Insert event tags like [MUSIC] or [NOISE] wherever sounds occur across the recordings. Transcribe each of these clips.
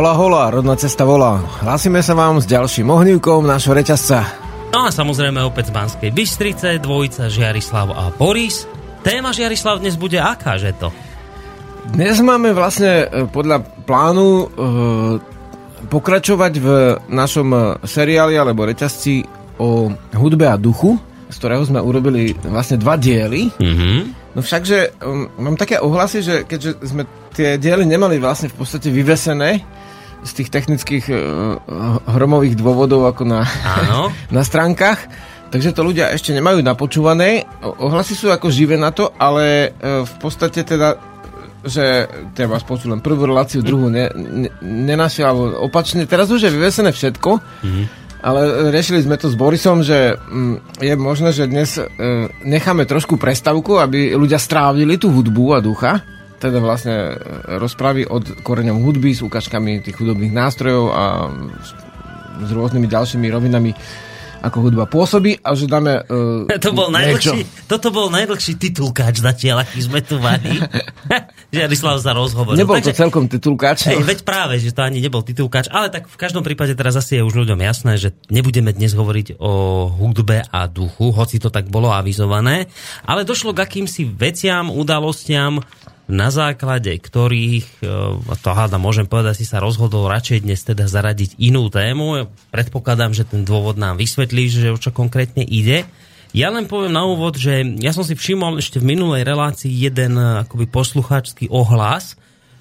Hola, hola, rodná cesta volá. Hlásime sa vám s ďalším ohnívkom nášho reťazca. No a samozrejme opäť z Banskej Bystrice, dvojica Žiarislav a Boris. Téma Žiarislav dnes bude aká, že to? Dnes máme vlastne e, podľa plánu e, pokračovať v našom e, seriáli alebo reťazci o hudbe a duchu, z ktorého sme urobili vlastne dva diely. Mm-hmm. No všakže um, mám také ohlasy, že keďže sme tie diely nemali vlastne v podstate vyvesené, z tých technických uh, hromových dôvodov ako na, [LAUGHS] na stránkach. Takže to ľudia ešte nemajú napočúvané. Ohlasy sú ako živé na to, ale uh, v podstate teda že treba spočuť len prvú reláciu, druhú ne, ne, nenašiel, alebo opačne. Teraz už je vyvesené všetko, mm-hmm. ale riešili sme to s Borisom, že mm, je možné, že dnes uh, necháme trošku prestavku, aby ľudia strávili tú hudbu a ducha teda vlastne e, rozpravy od koreňom hudby s ukážkami tých hudobných nástrojov a s rôznymi ďalšími rovinami ako hudba pôsobí a že dáme uh, [LAUGHS] to bol najdlhší, Toto bol najdlhší titulkáč zatiaľ, aký sme tu mali. [LAUGHS] Žiarislav sa rozhovoril. Nebol Takže, to celkom titulkáč. Hej, veď práve, že to ani nebol titulkáč, ale tak v každom prípade teraz asi je už ľuďom jasné, že nebudeme dnes hovoriť o hudbe a duchu, hoci to tak bolo avizované, ale došlo k akýmsi veciam, udalostiam, na základe ktorých, e, to hádam, môžem povedať, si sa rozhodol radšej dnes teda zaradiť inú tému. Predpokladám, že ten dôvod nám vysvetlí, že o čo konkrétne ide. Ja len poviem na úvod, že ja som si všimol ešte v minulej relácii jeden e, akoby poslucháčský ohlas.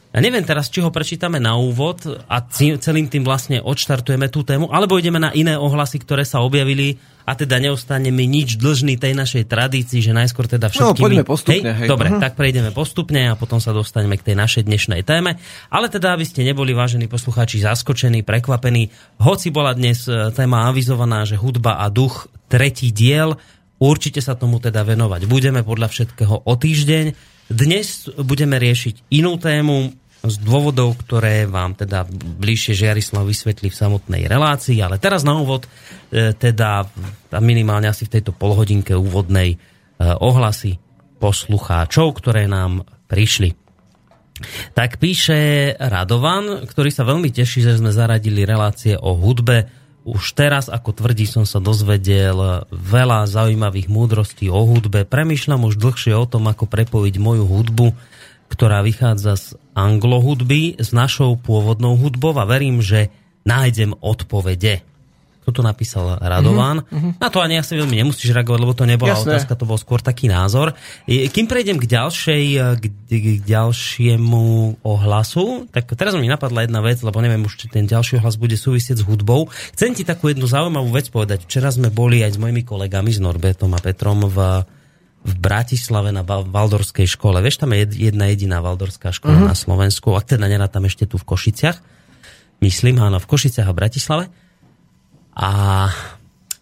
Ja neviem teraz, či ho prečítame na úvod a celým tým vlastne odštartujeme tú tému, alebo ideme na iné ohlasy, ktoré sa objavili a teda neostaneme nič dlžný tej našej tradícii, že najskôr teda všetkými... No, poďme postupne. Hej, hej. Dobre, uh-huh. tak prejdeme postupne a potom sa dostaneme k tej našej dnešnej téme. Ale teda, aby ste neboli, vážení poslucháči, zaskočení, prekvapení, hoci bola dnes e, téma avizovaná, že hudba a duch, tretí diel, určite sa tomu teda venovať. Budeme podľa všetkého o týždeň. Dnes budeme riešiť inú tému, z dôvodov, ktoré vám teda bližšie Žiarislav vysvetlí v samotnej relácii, ale teraz na úvod e, teda minimálne asi v tejto polhodinke úvodnej e, ohlasy poslucháčov, ktoré nám prišli. Tak píše Radovan, ktorý sa veľmi teší, že sme zaradili relácie o hudbe. Už teraz, ako tvrdí, som sa dozvedel veľa zaujímavých múdrostí o hudbe. Premýšľam už dlhšie o tom, ako prepojiť moju hudbu ktorá vychádza z anglohudby s našou pôvodnou hudbou a verím, že nájdem odpovede. Kto to napísal Radován. Mm-hmm. Na to ani asi veľmi nemusíš reagovať, lebo to nebola Jasné. otázka, to bol skôr taký názor. Kým prejdem k ďalšej, k, k ďalšiemu ohlasu, tak teraz mi napadla jedna vec, lebo neviem už, či ten ďalší ohlas bude súvisieť s hudbou. Chcem ti takú jednu zaujímavú vec povedať. Včera sme boli aj s mojimi kolegami, s Norbertom a Petrom v v Bratislave na Valdorskej škole. Vieš, tam je jedna jediná Valdorská škola uh-huh. na Slovensku, ak teda nerá tam ešte tu v Košiciach. Myslím, áno, v Košiciach a Bratislave. A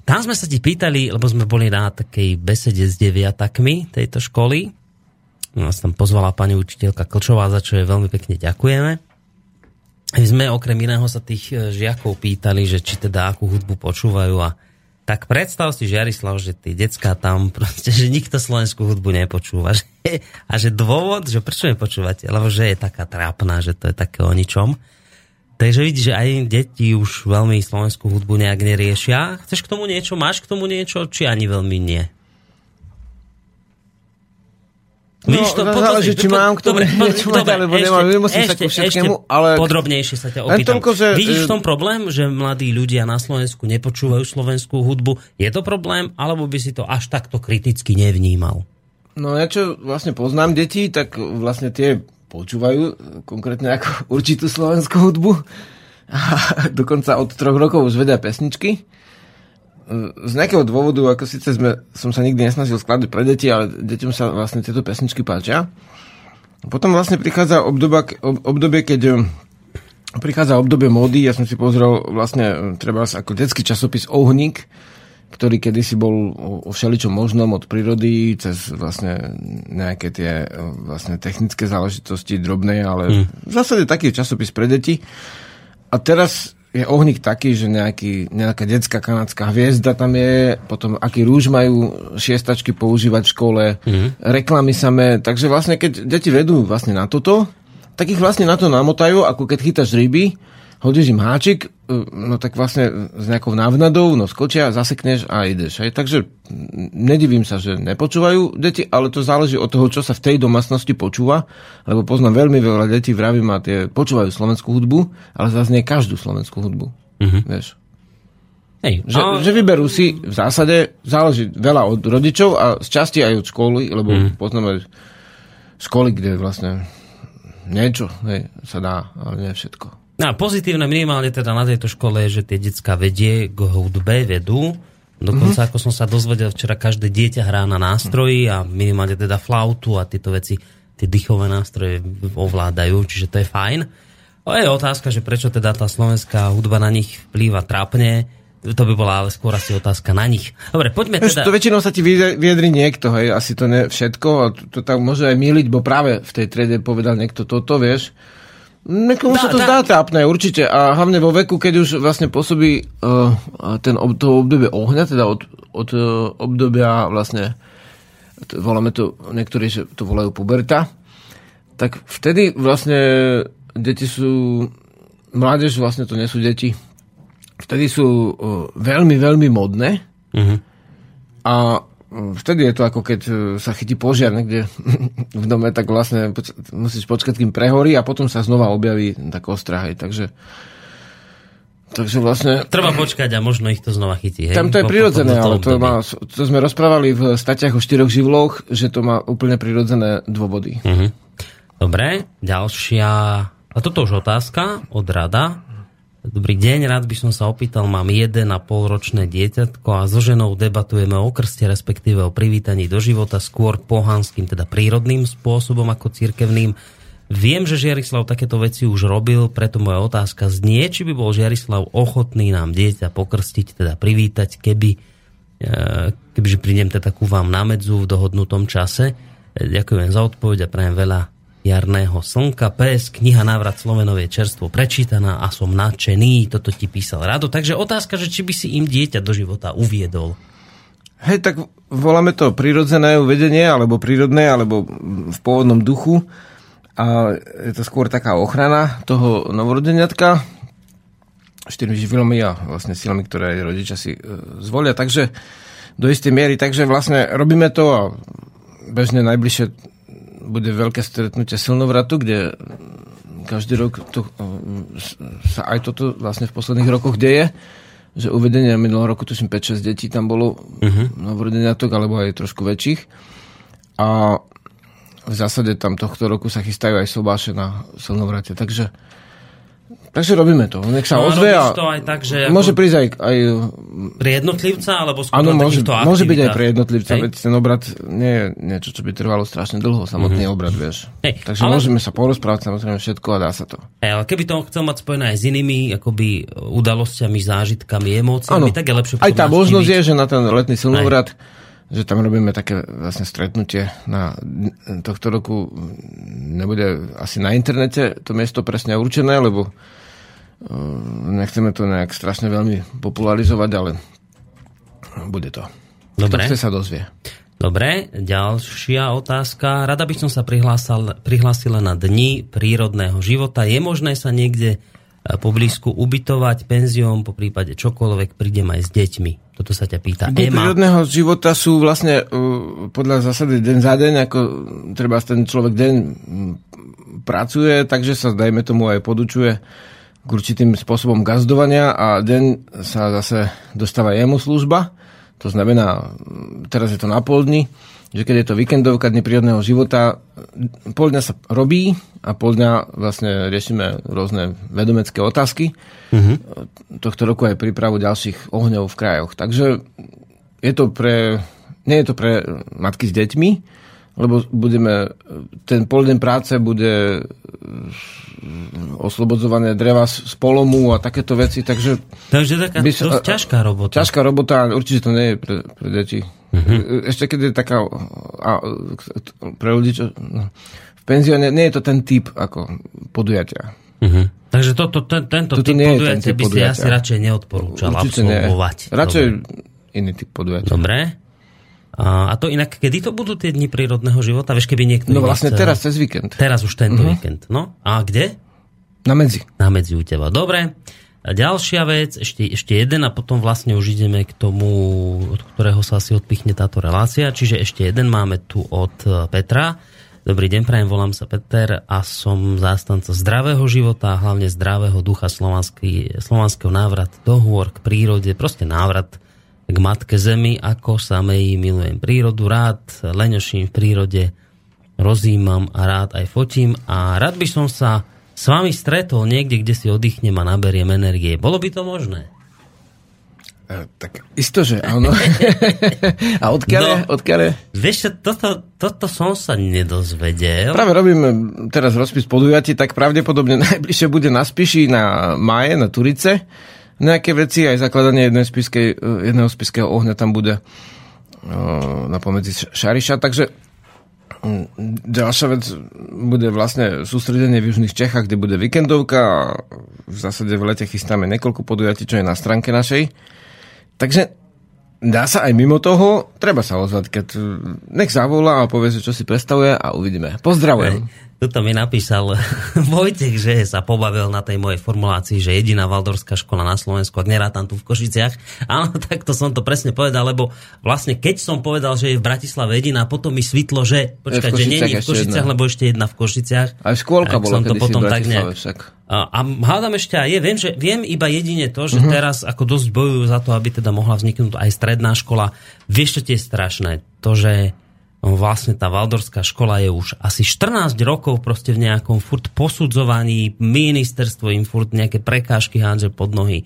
tam sme sa ti pýtali, lebo sme boli na takej besede s deviatakmi tejto školy. Nás tam pozvala pani učiteľka Klčová, za čo je veľmi pekne ďakujeme. My sme okrem iného sa tých e, žiakov pýtali, že či teda akú hudbu počúvajú a tak predstav si, Žiarislav, že tí decka tam proste, že nikto slovenskú hudbu nepočúva. [LAUGHS] Že, a že dôvod, že prečo nepočúvate? Lebo že je taká trápna, že to je také o ničom. Takže vidíš, že aj deti už veľmi slovenskú hudbu nejak neriešia. Chceš k tomu niečo? Máš k tomu niečo? Či ani veľmi nie? No, Víš to, no, záleží, či mám k tomu dobre, niečo dobre, alebo ešte, nemám, nemusím ešte, sa ku všetkému, ale... podrobnejšie sa ťa opýtam. Toľko, že... Vidíš v tom problém, že mladí ľudia na Slovensku nepočúvajú slovenskú hudbu? Je to problém, alebo by si to až takto kriticky nevnímal? No ja čo vlastne poznám deti, tak vlastne tie počúvajú konkrétne ako [LAUGHS] určitú slovenskú hudbu. A dokonca od troch rokov už vedia pesničky z nejakého dôvodu, ako síce sme, som sa nikdy nesnažil skladať pre deti, ale deťom sa vlastne tieto pesničky páčia. Potom vlastne prichádza obdoba, obdobie, keď eh, prichádza obdobie módy, ja som si pozrel vlastne treba ako detský časopis Ohník, ktorý kedysi bol o všeličom možnom od prírody cez vlastne nejaké tie eh, vlastne technické záležitosti drobné, ale mm. v zásade taký časopis pre deti. A teraz je ohník taký, že nejaký, nejaká detská kanadská hviezda tam je, potom aký rúž majú šiestačky používať v škole, mm-hmm. reklamy samé, takže vlastne keď deti vedú vlastne na toto, tak ich vlastne na to namotajú, ako keď chytáš ryby hodíš im háčik, e, no tak vlastne s nejakou návnadou, no skočia, zasekneš a ideš. Hej. Takže nedivím sa, že nepočúvajú deti, ale to záleží od toho, čo sa v tej domácnosti počúva, lebo poznám veľmi veľa detí, vravím a tie počúvajú slovenskú hudbu, ale zase nie každú slovenskú hudbu. Mm-hmm. Vieš. Hej, že, a... že vyberú si v zásade, záleží veľa od rodičov a z časti aj od školy, lebo mm. poznáme školy, kde vlastne niečo hej, sa dá, ale nie všetko. No a pozitívne minimálne teda na tejto škole je, že tie detská vedie k hudbe, vedú. Dokonca, mm-hmm. ako som sa dozvedel včera, každé dieťa hrá na nástroji a minimálne teda flautu a tieto veci, tie dýchové nástroje ovládajú, čiže to je fajn. A je otázka, že prečo teda tá slovenská hudba na nich vplýva trápne. To by bola ale skôr asi otázka na nich. Dobre, poďme teda... To väčšinou sa ti vyjadri niekto, hej, asi to nie všetko, a to, to tak môže aj miliť, bo práve v tej trede povedal niekto toto, vieš, Niekomu sa to zdá trápne, určite. A hlavne vo veku, keď už vlastne pôsobí uh, ten, to obdobie ohňa, teda od, od uh, obdobia vlastne, to, voláme to, niektorí že to volajú puberta, tak vtedy vlastne deti sú, mládež vlastne to nie sú deti, vtedy sú uh, veľmi, veľmi modné uh-huh. a vtedy je to ako keď e, sa chytí požiar niekde [LAUGHS] v dome, tak vlastne musíš počkať, kým prehorí a potom sa znova objaví tak ostrahej. Takže Takže vlastne... Treba počkať a možno ich to znova chytí. Hej? Tam to je prirodzené, ale to, má, to sme rozprávali v statiach o štyroch živloch, že to má úplne prirodzené dôvody. Uh-huh. Dobre, ďalšia... A toto už otázka od Rada. Dobrý deň, rád by som sa opýtal, mám jeden a ročné dieťatko a so ženou debatujeme o krste, respektíve o privítaní do života skôr pohanským, teda prírodným spôsobom ako cirkevným. Viem, že Žiarislav takéto veci už robil, preto moja otázka znie, či by bol Žiarislav ochotný nám dieťa pokrstiť, teda privítať, keby, e, kebyže prídem teda ku vám na medzu v dohodnutom čase. Ďakujem za odpoveď a prajem veľa jarného slnka. PS, kniha Návrat Slovenov je čerstvo prečítaná a som nadšený. Toto ti písal Rado. Takže otázka, že či by si im dieťa do života uviedol. Hej, tak voláme to prirodzené uvedenie, alebo prírodné, alebo v pôvodnom duchu. A je to skôr taká ochrana toho novorodeniatka štyrmi živlami a vlastne silami, ktoré rodičia si e, zvolia. Takže do istej miery, takže vlastne robíme to a bežne najbližšie bude veľké stretnutie silnovratu, kde každý rok to, sa aj toto vlastne v posledných rokoch deje, že uvedenie minulého roku, tuším 5-6 detí tam bolo uh-huh. novorodeniatok, alebo aj trošku väčších. A v zásade tam tohto roku sa chystajú aj sobáše na silnovrate. Takže Takže robíme to. Nech sa no, ozve a to aj tak, že môže prísť aj, aj... Pri jednotlivca, alebo skôr Áno, môže, môže byť aj pre jednotlivca, veď ten obrad nie je niečo, čo by trvalo strašne dlho, samotný mm-hmm. obrad, vieš. Hej, Takže ale... môžeme sa porozprávať samozrejme všetko a dá sa to. Hej, ale keby to chcel mať spojené aj s inými akoby udalosťami, zážitkami, emóciami, ano, tak je lepšie Aj tá možnosť je, že na ten letný silnovrad že tam robíme také vlastne stretnutie na tohto roku nebude asi na internete to miesto presne určené, lebo Ehm, nechceme to nejak strašne veľmi popularizovať, ale bude to. Dobre. Kto chce sa dozvie. Dobre, ďalšia otázka. Rada by som sa prihlásila na dni prírodného života. Je možné sa niekde e, poblízku ubytovať penzióm, po prípade čokoľvek, prídem aj s deťmi. Toto sa ťa pýta Dni Ema. prírodného života sú vlastne uh, podľa zásady deň za deň, ako treba ten človek deň pracuje, takže sa dajme tomu aj podučuje k určitým spôsobom gazdovania a deň sa zase dostáva jemu služba. To znamená, teraz je to na pol dni, že keď je to víkendovka dne prírodného života, pol dňa sa robí a pol dňa vlastne riešime rôzne vedomecké otázky. Mm-hmm. Tohto roku aj prípravu ďalších ohňov v krajoch. Takže je to pre, nie je to pre matky s deťmi, lebo budeme, ten poldeň práce bude oslobodzované dreva z polomu a takéto veci, takže... Takže taká by sa, dosť ťažká robota. Ťažká robota, určite to nie je pre, pre deti. Uh-huh. Ešte keď je taká a, pre ľudí, čo no, v penzióne, nie je to ten typ ako podujatia. Uh-huh. Takže to, to, ten, tento Toto typ podujatia by si asi radšej neodporúčal Určite absolvovať. Nie. Radšej Dobre. iný typ podujatia. Dobre. A, to inak, kedy to budú tie dni prírodného života? Vieš, keby niekto... No vlastne nechce... teraz, cez víkend. Teraz už tento uh-huh. víkend. No a kde? Na medzi. Na medzi u teba. Dobre. A ďalšia vec, ešte, ešte jeden a potom vlastne už ideme k tomu, od ktorého sa asi odpichne táto relácia. Čiže ešte jeden máme tu od e, Petra. Dobrý deň, prajem, volám sa Peter a som zástanca zdravého života hlavne zdravého ducha slovanského návrat do hôr, k prírode, proste návrat k matke zemi, ako samej milujem prírodu, rád leňoším v prírode, rozímam a rád aj fotím a rád by som sa s vami stretol niekde, kde si oddychnem a naberiem energie. Bolo by to možné? E, tak isto, že áno. [LAUGHS] a odkiaľ no, odkiaľ? Vieš, toto, toto som sa nedozvedel. Práve robíme teraz rozpis podujatí, tak pravdepodobne [LAUGHS] najbližšie bude na Spiši, na Maje, na Turice. Nejaké veci, aj zakladanie jednej spiskej, e, jedného spiského ohňa tam bude uh, na pomedzi Šariša. Takže Ďalšia vec bude vlastne sústredenie v Južných Čechách, kde bude víkendovka a v zásade v lete chystáme niekoľko podujatí, čo je na stránke našej. Takže dá sa aj mimo toho, treba sa ozvať, keď nech zavolá a povie čo si predstavuje a uvidíme. Pozdravujem. Tuto mi napísal [LAUGHS] Vojtek, že sa pobavil na tej mojej formulácii, že jediná valdorská škola na Slovensku, ak nerátam tu v Košiciach. [LAUGHS] Áno, takto som to presne povedal, lebo vlastne keď som povedal, že je v Bratislave jediná, potom mi svitlo, že počkať, že nie je v Košiciach, lebo ešte jedna v Košiciach. Aj škôlka bola som to potom tak nejak... Však. A, a hádam ešte aj je, viem, že viem iba jedine to, že uh-huh. teraz ako dosť bojujú za to, aby teda mohla vzniknúť aj stredná škola. Vieš, čo tie je strašné? To, že vlastne tá Valdorská škola je už asi 14 rokov proste v nejakom furt posudzovaní, ministerstvo im furt nejaké prekážky hádže pod nohy.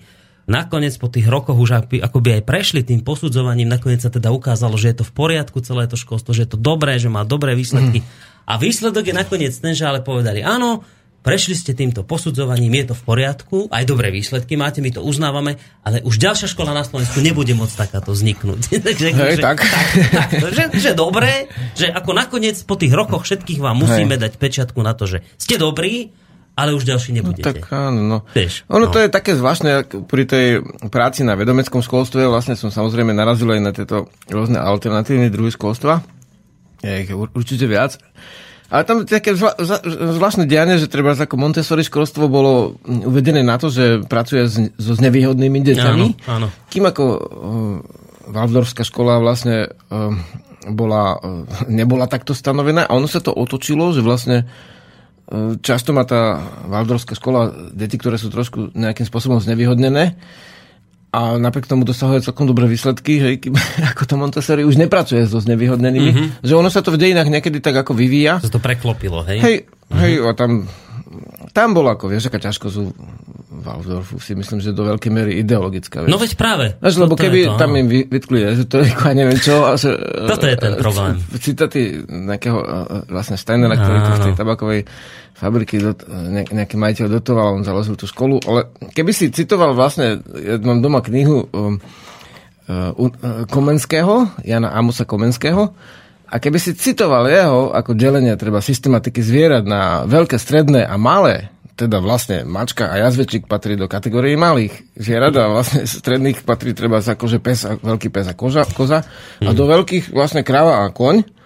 Nakoniec po tých rokoch už akoby aj prešli tým posudzovaním, nakoniec sa teda ukázalo, že je to v poriadku celé to školstvo, že je to dobré, že má dobré výsledky. Mm. A výsledok je nakoniec ten, že ale povedali, áno, prešli ste týmto posudzovaním, je to v poriadku, aj dobré výsledky máte, my to uznávame, ale už ďalšia škola na Slovensku nebude môcť takáto vzniknúť. [LAUGHS] Takže, Hej, že, tak. tak, tak že, že dobré, že ako nakoniec po tých rokoch všetkých vám musíme Hej. dať pečiatku na to, že ste dobrí, ale už ďalší nebudete. No, tak áno, no. Vieš, ono no. to je také zvláštne, pri tej práci na vedomeckom školstve, vlastne som samozrejme narazil aj na tieto rôzne alternatívne druhy školstva. Je ich určite viac. Ale tam také zvla, zvláštne dianie, že treba ako Montessori školstvo bolo uvedené na to, že pracuje s, so znevýhodnými deťami. Áno, áno. Kým ako uh, Waldorfská škola vlastne uh, bola, uh, nebola takto stanovená a ono sa to otočilo, že vlastne uh, často má tá Waldorfská škola deti, ktoré sú trošku nejakým spôsobom znevýhodnené a napriek tomu dosahuje celkom dobré výsledky, že [LAUGHS] ako to Montessori už nepracuje so znevýhodnenými, mm-hmm. že ono sa to v dejinách niekedy tak ako vyvíja. Sa to preklopilo, hej? Hej, mm-hmm. hej a tam, tam bolo ako, vieš, aká ťažkosť u Waldorfu si myslím, že do veľkej miery ideologická. Vieš. No veď práve. Vieš, lebo keby to, tam im vytkli ezoteriku a neviem čo. A že, [LAUGHS] Toto je ten problém. [LAUGHS] Citaty nejakého vlastne Steinera, ktorý tu v tej tabakovej fabriky dot, ne, nejaký majiteľ dotoval, on založil tú školu, ale keby si citoval vlastne, ja mám doma knihu um, uh, uh, Komenského, Jana Amusa Komenského, a keby si citoval jeho ako delenie treba systematiky zvierat na veľké, stredné a malé, teda vlastne mačka a jazvečík patrí do kategórie malých zvierat a vlastne stredných patrí treba akože pes a veľký pes a koža, koza a do veľkých vlastne kráva a koň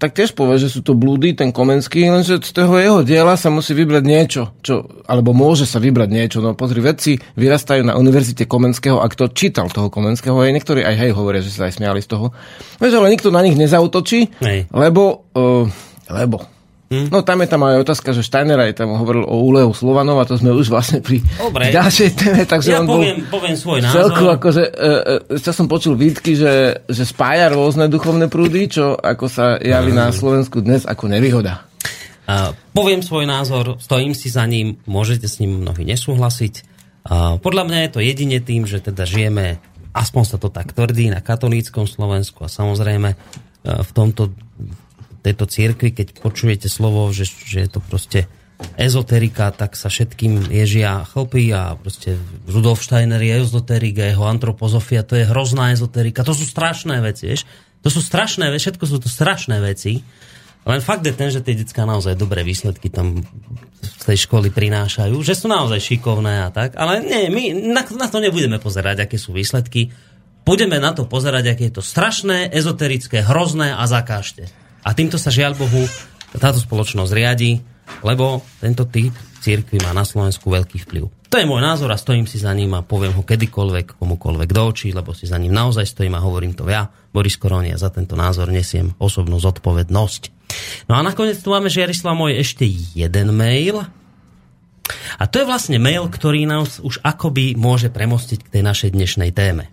tak tiež povie, že sú to blúdy, ten Komenský, lenže z toho jeho diela sa musí vybrať niečo, čo, alebo môže sa vybrať niečo. No pozri, vedci vyrastajú na Univerzite Komenského, ak to čítal toho Komenského, aj niektorí aj hej hovoria, že sa aj smiali z toho. Vieš, ale nikto na nich nezautočí, hej. lebo, uh, lebo Hm? No tam je tam aj otázka, že Steiner aj tam hovoril o úlehu Slovanov a to sme už vlastne pri Dobre. [LAUGHS] ďalšej téme, takže ja on poviem, bol poviem svoj názor. Celku akože, e, e, som počul výtky, že, že spája rôzne duchovné prúdy, čo ako sa javí na Slovensku dnes ako nevýhoda. Uh, poviem svoj názor, stojím si za ním, môžete s ním mnohí nesúhlasiť. Uh, podľa mňa je to jedine tým, že teda žijeme, aspoň sa to tak tvrdí, na katolíckom Slovensku a samozrejme uh, v tomto tejto cirkvi, keď počujete slovo, že, že je to proste ezoterika, tak sa všetkým ježia chlpy a proste Rudolf Steiner je ezoterik a jeho antropozofia, to je hrozná ezoterika. To sú strašné veci, vieš? To sú strašné veci, všetko sú to strašné veci. Len fakt je ten, že tie detská naozaj dobré výsledky tam z tej školy prinášajú, že sú naozaj šikovné a tak, ale nie, my na, na to nebudeme pozerať, aké sú výsledky. Budeme na to pozerať, aké je to strašné, ezoterické, hrozné a zakážte. A týmto sa žiaľ Bohu táto spoločnosť riadi lebo tento typ církvy má na Slovensku veľký vplyv. To je môj názor a stojím si za ním a poviem ho kedykoľvek, komukoľvek do očí, lebo si za ním naozaj stojím a hovorím to ja, Boris Koroni, a za tento názor nesiem osobnú zodpovednosť. No a nakoniec tu máme, Žiarislav, môj ešte jeden mail. A to je vlastne mail, ktorý nás už akoby môže premostiť k tej našej dnešnej téme.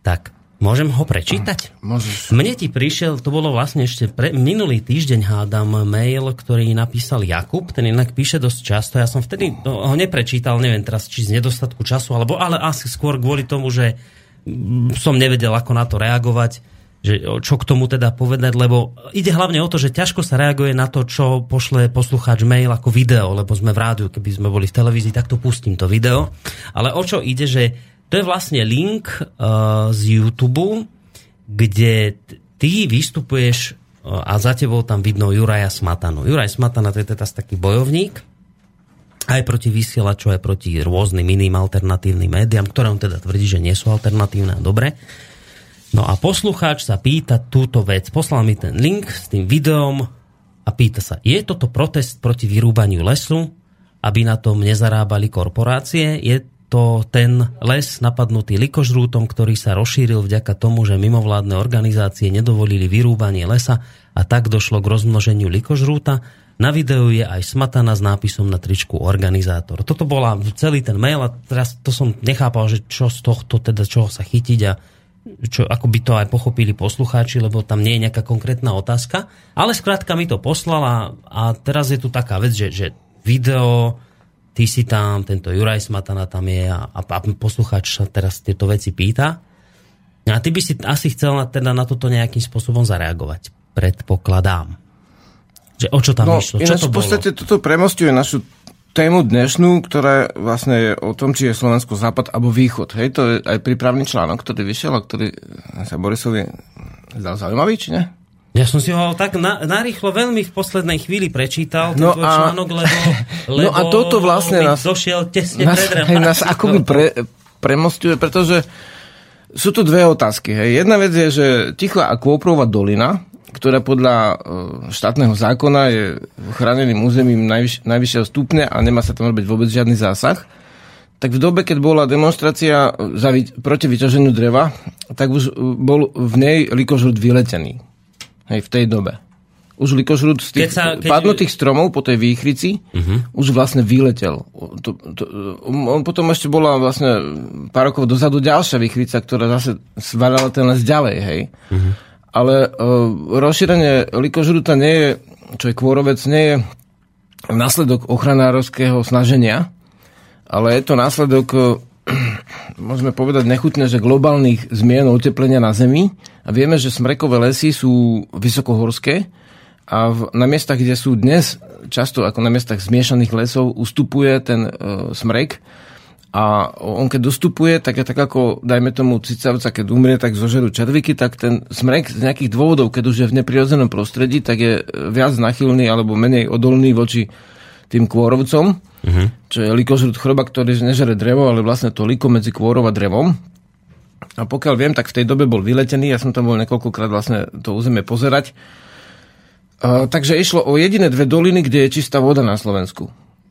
Tak, Môžem ho prečítať? Môžeš. Mne ti prišiel, to bolo vlastne ešte pre, minulý týždeň hádam mail, ktorý napísal Jakub, ten inak píše dosť často. Ja som vtedy no, ho neprečítal, neviem teraz, či z nedostatku času, alebo ale asi skôr kvôli tomu, že mm, som nevedel, ako na to reagovať, že, čo k tomu teda povedať, lebo ide hlavne o to, že ťažko sa reaguje na to, čo pošle poslucháč mail ako video, lebo sme v rádiu, keby sme boli v televízii, tak to pustím to video. Ale o čo ide, že to je vlastne link uh, z YouTube, kde ty vystupuješ uh, a za tebou tam vidno Juraja Smatanu. Juraj Smatana to je teda taký bojovník, aj proti vysielaču, aj proti rôznym iným alternatívnym médiám, ktoré on teda tvrdí, že nie sú alternatívne a dobre. No a poslucháč sa pýta túto vec. Poslal mi ten link s tým videom a pýta sa, je toto protest proti vyrúbaniu lesu, aby na tom nezarábali korporácie? Je to ten les napadnutý likožrútom, ktorý sa rozšíril vďaka tomu, že mimovládne organizácie nedovolili vyrúbanie lesa a tak došlo k rozmnoženiu likožrúta. Na videu je aj smatana s nápisom na tričku organizátor. Toto bola celý ten mail a teraz to som nechápal, že čo z tohto teda čoho sa chytiť a čo, ako by to aj pochopili poslucháči, lebo tam nie je nejaká konkrétna otázka. Ale skrátka mi to poslala a teraz je tu taká vec, že, že video ty si tam, tento Juraj Smatana tam je a, a, a poslucháč sa teraz tieto veci pýta. A ty by si asi chcel na, teda na toto nejakým spôsobom zareagovať. Predpokladám. Že o čo tam no, išlo? Čo to v podstate bolo? toto premostuje našu tému dnešnú, ktorá vlastne je o tom, či je Slovensko západ alebo východ. Hej, to je aj prípravný článok, ktorý vyšiel a ktorý sa Borisovi zdal zaujímavý, či ne? Ja som si ho tak na, narýchlo veľmi v poslednej chvíli prečítal, no tento a, článok, lebo, lebo [LAUGHS] no a toto vlastne nás, došiel tesne nás, pred nás akoby pre, premostuje, pretože sú tu dve otázky. Hej. Jedna vec je, že Tichá a Kôprová dolina, ktorá podľa e, štátneho zákona je chráneným územím najvyš, najvyššieho stupňa a nemá sa tam robiť vôbec žiadny zásah, tak v dobe, keď bola demonstrácia za, proti vyťaženiu dreva, tak už bol v nej likožrút vyletený. Hej, v tej dobe. Už likožrút z tých keď sa, keď... padnutých stromov po tej výchrici uh-huh. už vlastne vyletel. To, to, on potom ešte bola vlastne pár rokov dozadu ďalšia výchrica, ktorá zase svalala ten les ďalej, hej. Uh-huh. Ale uh, rozšírenie likožruta nie je, čo je kôrovec, nie je následok ochranárovského snaženia, ale je to následok [CLEARS THROAT] môžeme povedať nechutne, že globálnych zmien oteplenia na Zemi. A vieme, že smrekové lesy sú vysokohorské a v, na miestach, kde sú dnes často ako na miestach zmiešaných lesov, ustupuje ten e, smrek. A on keď dostupuje, tak je tak ako, dajme tomu cicavca, keď umrie, tak zožerú červiky, tak ten smrek z nejakých dôvodov, keď už je v neprirodzenom prostredí, tak je viac nachylný alebo menej odolný voči tým kôrovcom, uh-huh. čo je likožrút chroba, ktorý nežere drevo, ale vlastne to liko medzi kôrov a drevom. A pokiaľ viem, tak v tej dobe bol vyletený, ja som tam bol niekoľkokrát vlastne to územie pozerať. Uh, takže išlo o jediné dve doliny, kde je čistá voda na Slovensku.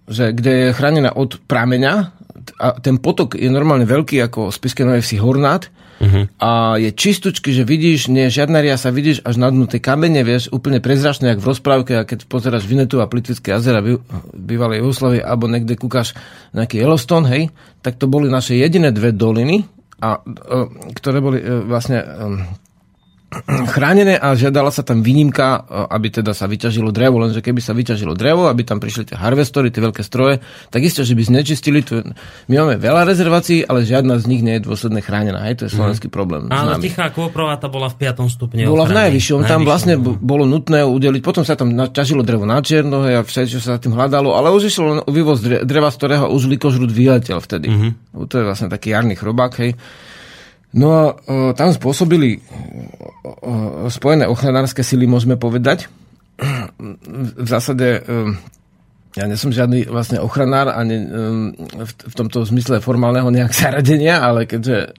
Že, kde je chránená od prameňa a ten potok je normálne veľký ako Spiske Nové Vsi Hornát uh-huh. a je čistučky, že vidíš, nie žiadna riasa, vidíš až na dnu tej kamene, vieš, úplne prezračné, jak v rozprávke, a keď pozeráš Vinetu a Plitvické jazera bývalej Jugoslavie, alebo niekde kúkaš nejaký Yellowstone, hej, tak to boli naše jediné dve doliny, a, a, ktoré boli e, vlastne chránené a žiadala sa tam výnimka, e, aby teda sa vyťažilo drevo, lenže keby sa vyťažilo drevo, aby tam prišli tie harvestory, tie veľké stroje, tak isté, že by znečistili. Tu, my máme veľa rezervácií, ale žiadna z nich nie je dôsledne chránená. Hej, to je slovenský mm. problém. Áno, Tichá tá bola v 5. stupne Bola v najvyššom, tam vlastne no. bolo nutné udeliť, potom sa tam ťažilo drevo na čierno a všetko sa tým hľadalo, ale už išlo len vývoz dreva, z ktorého už likožrút vyletel vtedy. Mm-hmm. To je vlastne taký jarný chrobák, hej. No a uh, tam spôsobili uh, spojené ochranárske sily, môžeme povedať. V zásade ja nie som žiadny vlastne ochranár ani v, tomto zmysle formálneho nejak [LAUGHS] zaradenia, ale keďže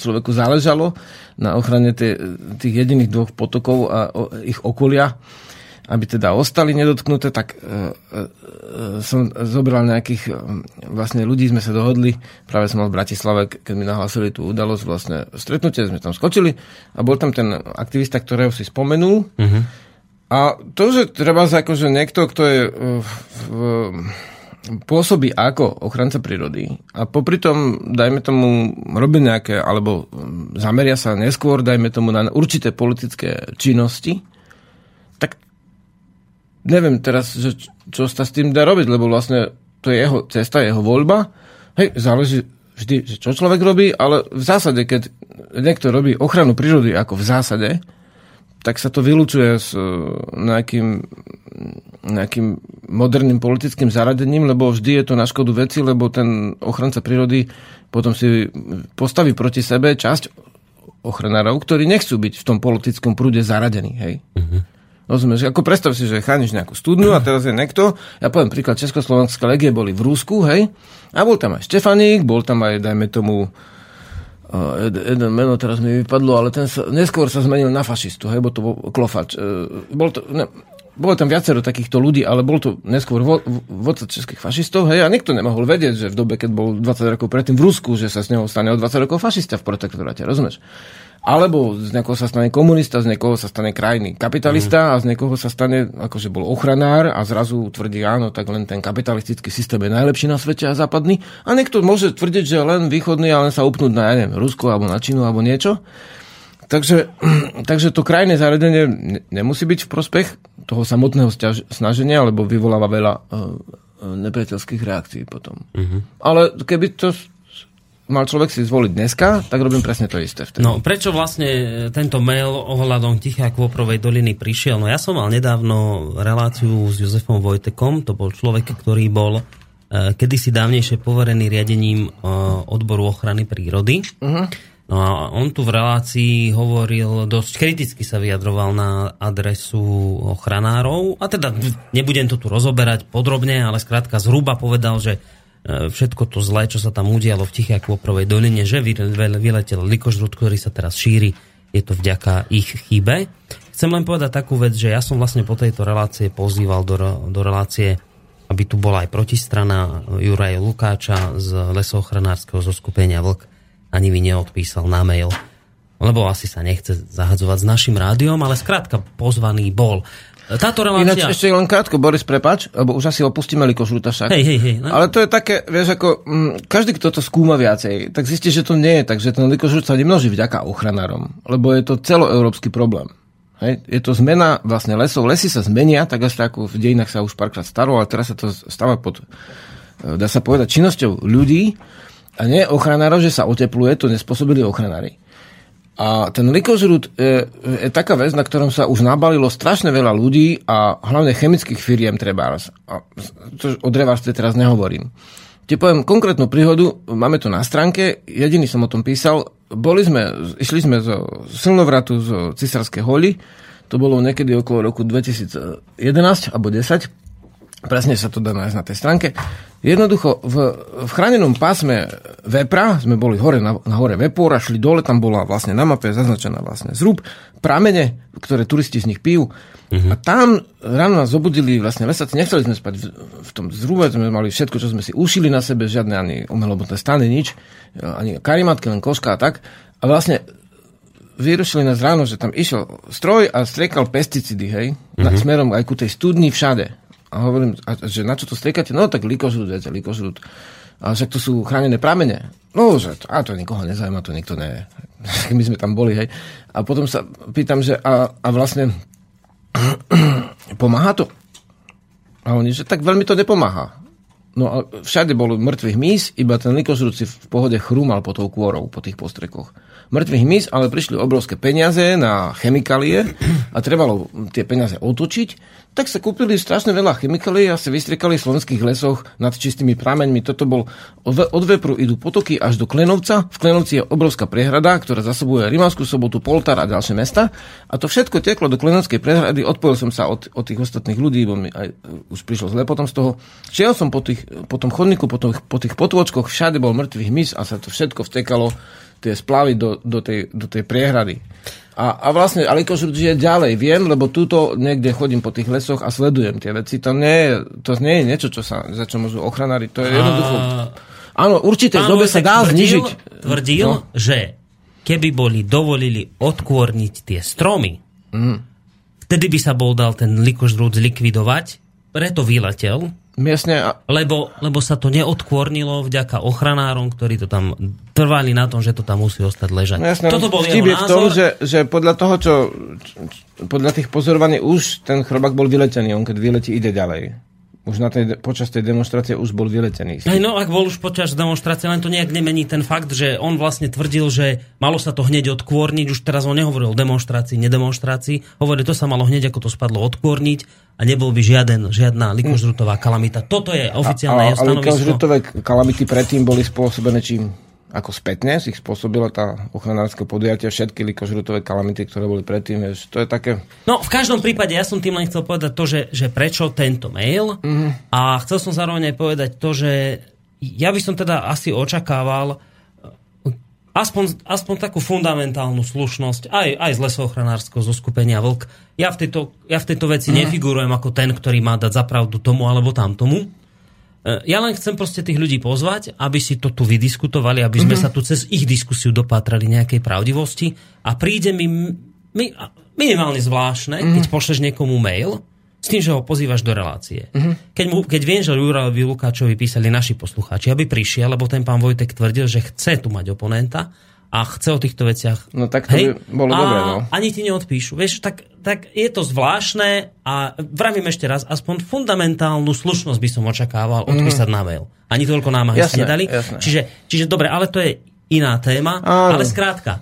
človeku záležalo na ochrane tých jediných dvoch potokov a ich okolia, aby teda ostali nedotknuté, tak e, e, som zobral nejakých e, vlastne ľudí, sme sa dohodli, práve som mal v Bratislave, keď mi nahlasili tú udalosť, vlastne stretnutie, sme tam skočili a bol tam ten aktivista, ktorého si spomenul. Uh-huh. A to, že treba sa akože niekto, kto je v, v, pôsobí ako ochranca prírody a popri tom, dajme tomu, robí nejaké, alebo zameria sa neskôr, dajme tomu, na určité politické činnosti, neviem teraz, že čo sa s tým dá robiť, lebo vlastne to je jeho cesta, jeho voľba. Hej, záleží vždy, že čo človek robí, ale v zásade, keď niekto robí ochranu prírody ako v zásade, tak sa to vylúčuje s e, nejakým, nejakým moderným politickým zaradením, lebo vždy je to na škodu veci, lebo ten ochranca prírody potom si postaví proti sebe časť ochranárov, ktorí nechcú byť v tom politickom prúde zaradení. Hej? Uh-huh. Rozumieš? Ako predstav si, že chrániš nejakú studňu a teraz je niekto, ja poviem príklad, Československé legie boli v Rúsku, hej, a bol tam aj Štefaník, bol tam aj, dajme tomu, jeden meno teraz mi vypadlo, ale ten sa, neskôr sa zmenil na fašistu, hej, bo to bol Klofač. E, bol to, ne, bolo tam viacero takýchto ľudí, ale bol to neskôr vo, vodca českých fašistov, hej, a nikto nemohol vedieť, že v dobe, keď bol 20 rokov predtým v Rusku, že sa z neho stane o 20 rokov fašista v protektoráte, rozumieš? Alebo z niekoho sa stane komunista, z niekoho sa stane krajný kapitalista mm. a z niekoho sa stane, akože bol ochranár a zrazu tvrdí, áno, tak len ten kapitalistický systém je najlepší na svete a západný. A niekto môže tvrdiť, že len východný a len sa upnúť na, ja neviem, Rusko alebo na Čínu alebo niečo. Takže, [CLEARS THROAT] takže to krajné zaradenie nemusí byť v prospech toho samotného snaženia, lebo vyvoláva veľa uh, nepriateľských reakcií potom. Mm-hmm. Ale keby to mal človek si zvoliť dneska, tak robím presne to isté. Vtedy. No, prečo vlastne tento mail ohľadom Tichá Kôprovej doliny prišiel? No ja som mal nedávno reláciu s Jozefom Vojtekom, to bol človek, ktorý bol uh, kedysi dávnejšie poverený riadením odboru ochrany prírody. Uh-huh. No a on tu v relácii hovoril, dosť kriticky sa vyjadroval na adresu ochranárov. A teda nebudem to tu rozoberať podrobne, ale skrátka zhruba povedal, že E, všetko to zlé, čo sa tam udialo v Tichej Kôprovej doline, že vyletel likožrút, ktorý sa teraz šíri, je to vďaka ich chybe. Chcem len povedať takú vec, že ja som vlastne po tejto relácie pozýval do, do relácie, aby tu bola aj protistrana Juraja Lukáča z lesoochranárskeho zoskupenia Vlk. Ani mi neodpísal na mail lebo asi sa nechce zahadzovať s našim rádiom, ale skrátka pozvaný bol. Táto relácia... Ináč ešte len krátko, Boris, prepač, lebo už asi opustíme Likošruta však. Hej, hej, hej. No. Ale to je také, vieš, ako m, mm, každý, kto to skúma viacej, tak zistí, že to nie je tak, že ten Likošrut sa nemnoží vďaka ochranárom, lebo je to celoeurópsky problém. Hej. Je to zmena vlastne lesov. Lesy sa zmenia, tak až ako v dejinách sa už párkrát staro, ale teraz sa to stáva pod, e, dá sa povedať, činnosťou ľudí a nie ochranárov, že sa otepluje, to nespôsobili ochranári. A ten likožrút je, je taká vec, na ktorom sa už nabalilo strašne veľa ľudí a hlavne chemických firiem treba. A to o drevárstve teraz nehovorím. Ti poviem konkrétnu príhodu, máme to na stránke, jediný som o tom písal. Boli sme, išli sme zo silnovratu z Cisárskej holy, to bolo niekedy okolo roku 2011 alebo 10 Presne sa to dá nájsť na tej stránke. Jednoducho, v, v chránenom pásme Vepra, sme boli hore na, na hore Vepora, šli dole, tam bola vlastne na mape zaznačená vlastne zrub, pramene, ktoré turisti z nich pijú. Uh-huh. A tam ráno nás zobudili vlastne lesáci, nechceli sme spať v, v tom zrube, sme mali všetko, čo sme si ušili na sebe, žiadne ani umelobotné stany, nič, ani karimatky, len koška a tak. A vlastne vyrušili nás ráno, že tam išiel stroj a striekal pesticidy, hej, uh-huh. mhm. smerom aj ku tej studni všade. A hovorím, a, že na čo to striekate? No tak likožrút, viete, likožrút. A však to sú chránené pramene. No, že a to nikoho nezaujíma, to nikto ne. [LAUGHS] My sme tam boli, hej. A potom sa pýtam, že a, a vlastne [CLEARS THROAT] pomáha to? A oni, že tak veľmi to nepomáha. No a všade bol mŕtvych mís, iba ten likožrút si v pohode chrúmal po tou kôrou, po tých postrekoch mŕtvych mys, ale prišli obrovské peniaze na chemikálie a trebalo tie peniaze otočiť, tak sa kúpili strašne veľa chemikálií a sa vystriekali v slovenských lesoch nad čistými prameňmi. Toto bol, od Vepru idú potoky až do Klenovca. V Klenovci je obrovská prehrada, ktorá zasobuje Rimavskú sobotu, Poltar a ďalšie mesta. A to všetko teklo do Klenovskej prehrady. Odpojil som sa od, od tých ostatných ľudí, bo mi aj už prišlo zle potom z toho. Šiel som po, tých, po tom chodníku, po, tých, po tých potôčkoch, všade bol mŕtvych mys a sa to všetko vtekalo tie splavy do, do, tej, do tej priehrady. A, a vlastne Alikoš je ďalej, viem, lebo túto niekde chodím po tých lesoch a sledujem tie veci. To nie je, to nie je niečo, čo sa, za čo môžu ochranári. To je jednoducho... Áno, určite v dobe sa dá tvrdil, znižiť. Tvrdil, no. že keby boli dovolili odkôrniť tie stromy, mm. vtedy by sa bol dal ten likožrúd zlikvidovať, preto vyletel, Miestne lebo, lebo sa to neodkôrnilo vďaka ochranárom, ktorí to tam trvali na tom, že to tam musí ostať ležať. No jasne, Toto bol jeho je v tom, že, že podľa toho, čo, čo podľa tých pozorovaní už ten chrobak bol vyletený, on keď vyletí, ide ďalej už na tej, počas tej demonstrácie už bol vyletený. Aj no, ak bol už počas demonstrácie, len to nejak nemení ten fakt, že on vlastne tvrdil, že malo sa to hneď odkôrniť, už teraz on nehovoril o demonstrácii, nedemonstrácii, hovoril, to sa malo hneď, ako to spadlo, odkôrniť a nebol by žiaden, žiadna likožrutová kalamita. Toto je oficiálne a, a, jeho stanovisko. A likožrutové kalamity predtým boli spôsobené čím? Ako spätne si ich spôsobila tá ochranárska podujatia, všetky likožrutové kalamity, ktoré boli predtým, vieš, to je také... No, v každom prípade, ja som tým len chcel povedať to, že, že prečo tento mail mm-hmm. a chcel som zároveň aj povedať to, že ja by som teda asi očakával eh, aspoň, aspoň takú fundamentálnu slušnosť aj, aj z lesochranárskeho zoskupenia Vlk. Ja v tejto, ja v tejto veci mm. nefigurujem ako ten, ktorý má dať zapravdu tomu alebo tamtomu. E, ja len chcem proste tých ľudí pozvať, aby si to tu vydiskutovali, aby sme mm-hmm. sa tu cez ich diskusiu dopátrali nejakej pravdivosti a príde mi, mi minimálne zvláštne, mm-hmm. keď pošleš niekomu mail s tým, že ho pozývaš do relácie. Mm-hmm. Keď, mu, keď viem, že Jurajovi Lukáčovi písali naši poslucháči, aby prišiel, lebo ten pán Vojtek tvrdil, že chce tu mať oponenta, a chce o týchto veciach. No tak to hej, by bolo dobré, no. ani ti neodpíšu. Vieš, tak, tak je to zvláštne a vravím ešte raz, aspoň fundamentálnu slušnosť by som očakával odpísať mm. na mail. Ani toľko námahy si nedali. Jasné. Čiže, čiže dobre, ale to je iná téma. Áno. Ale skrátka,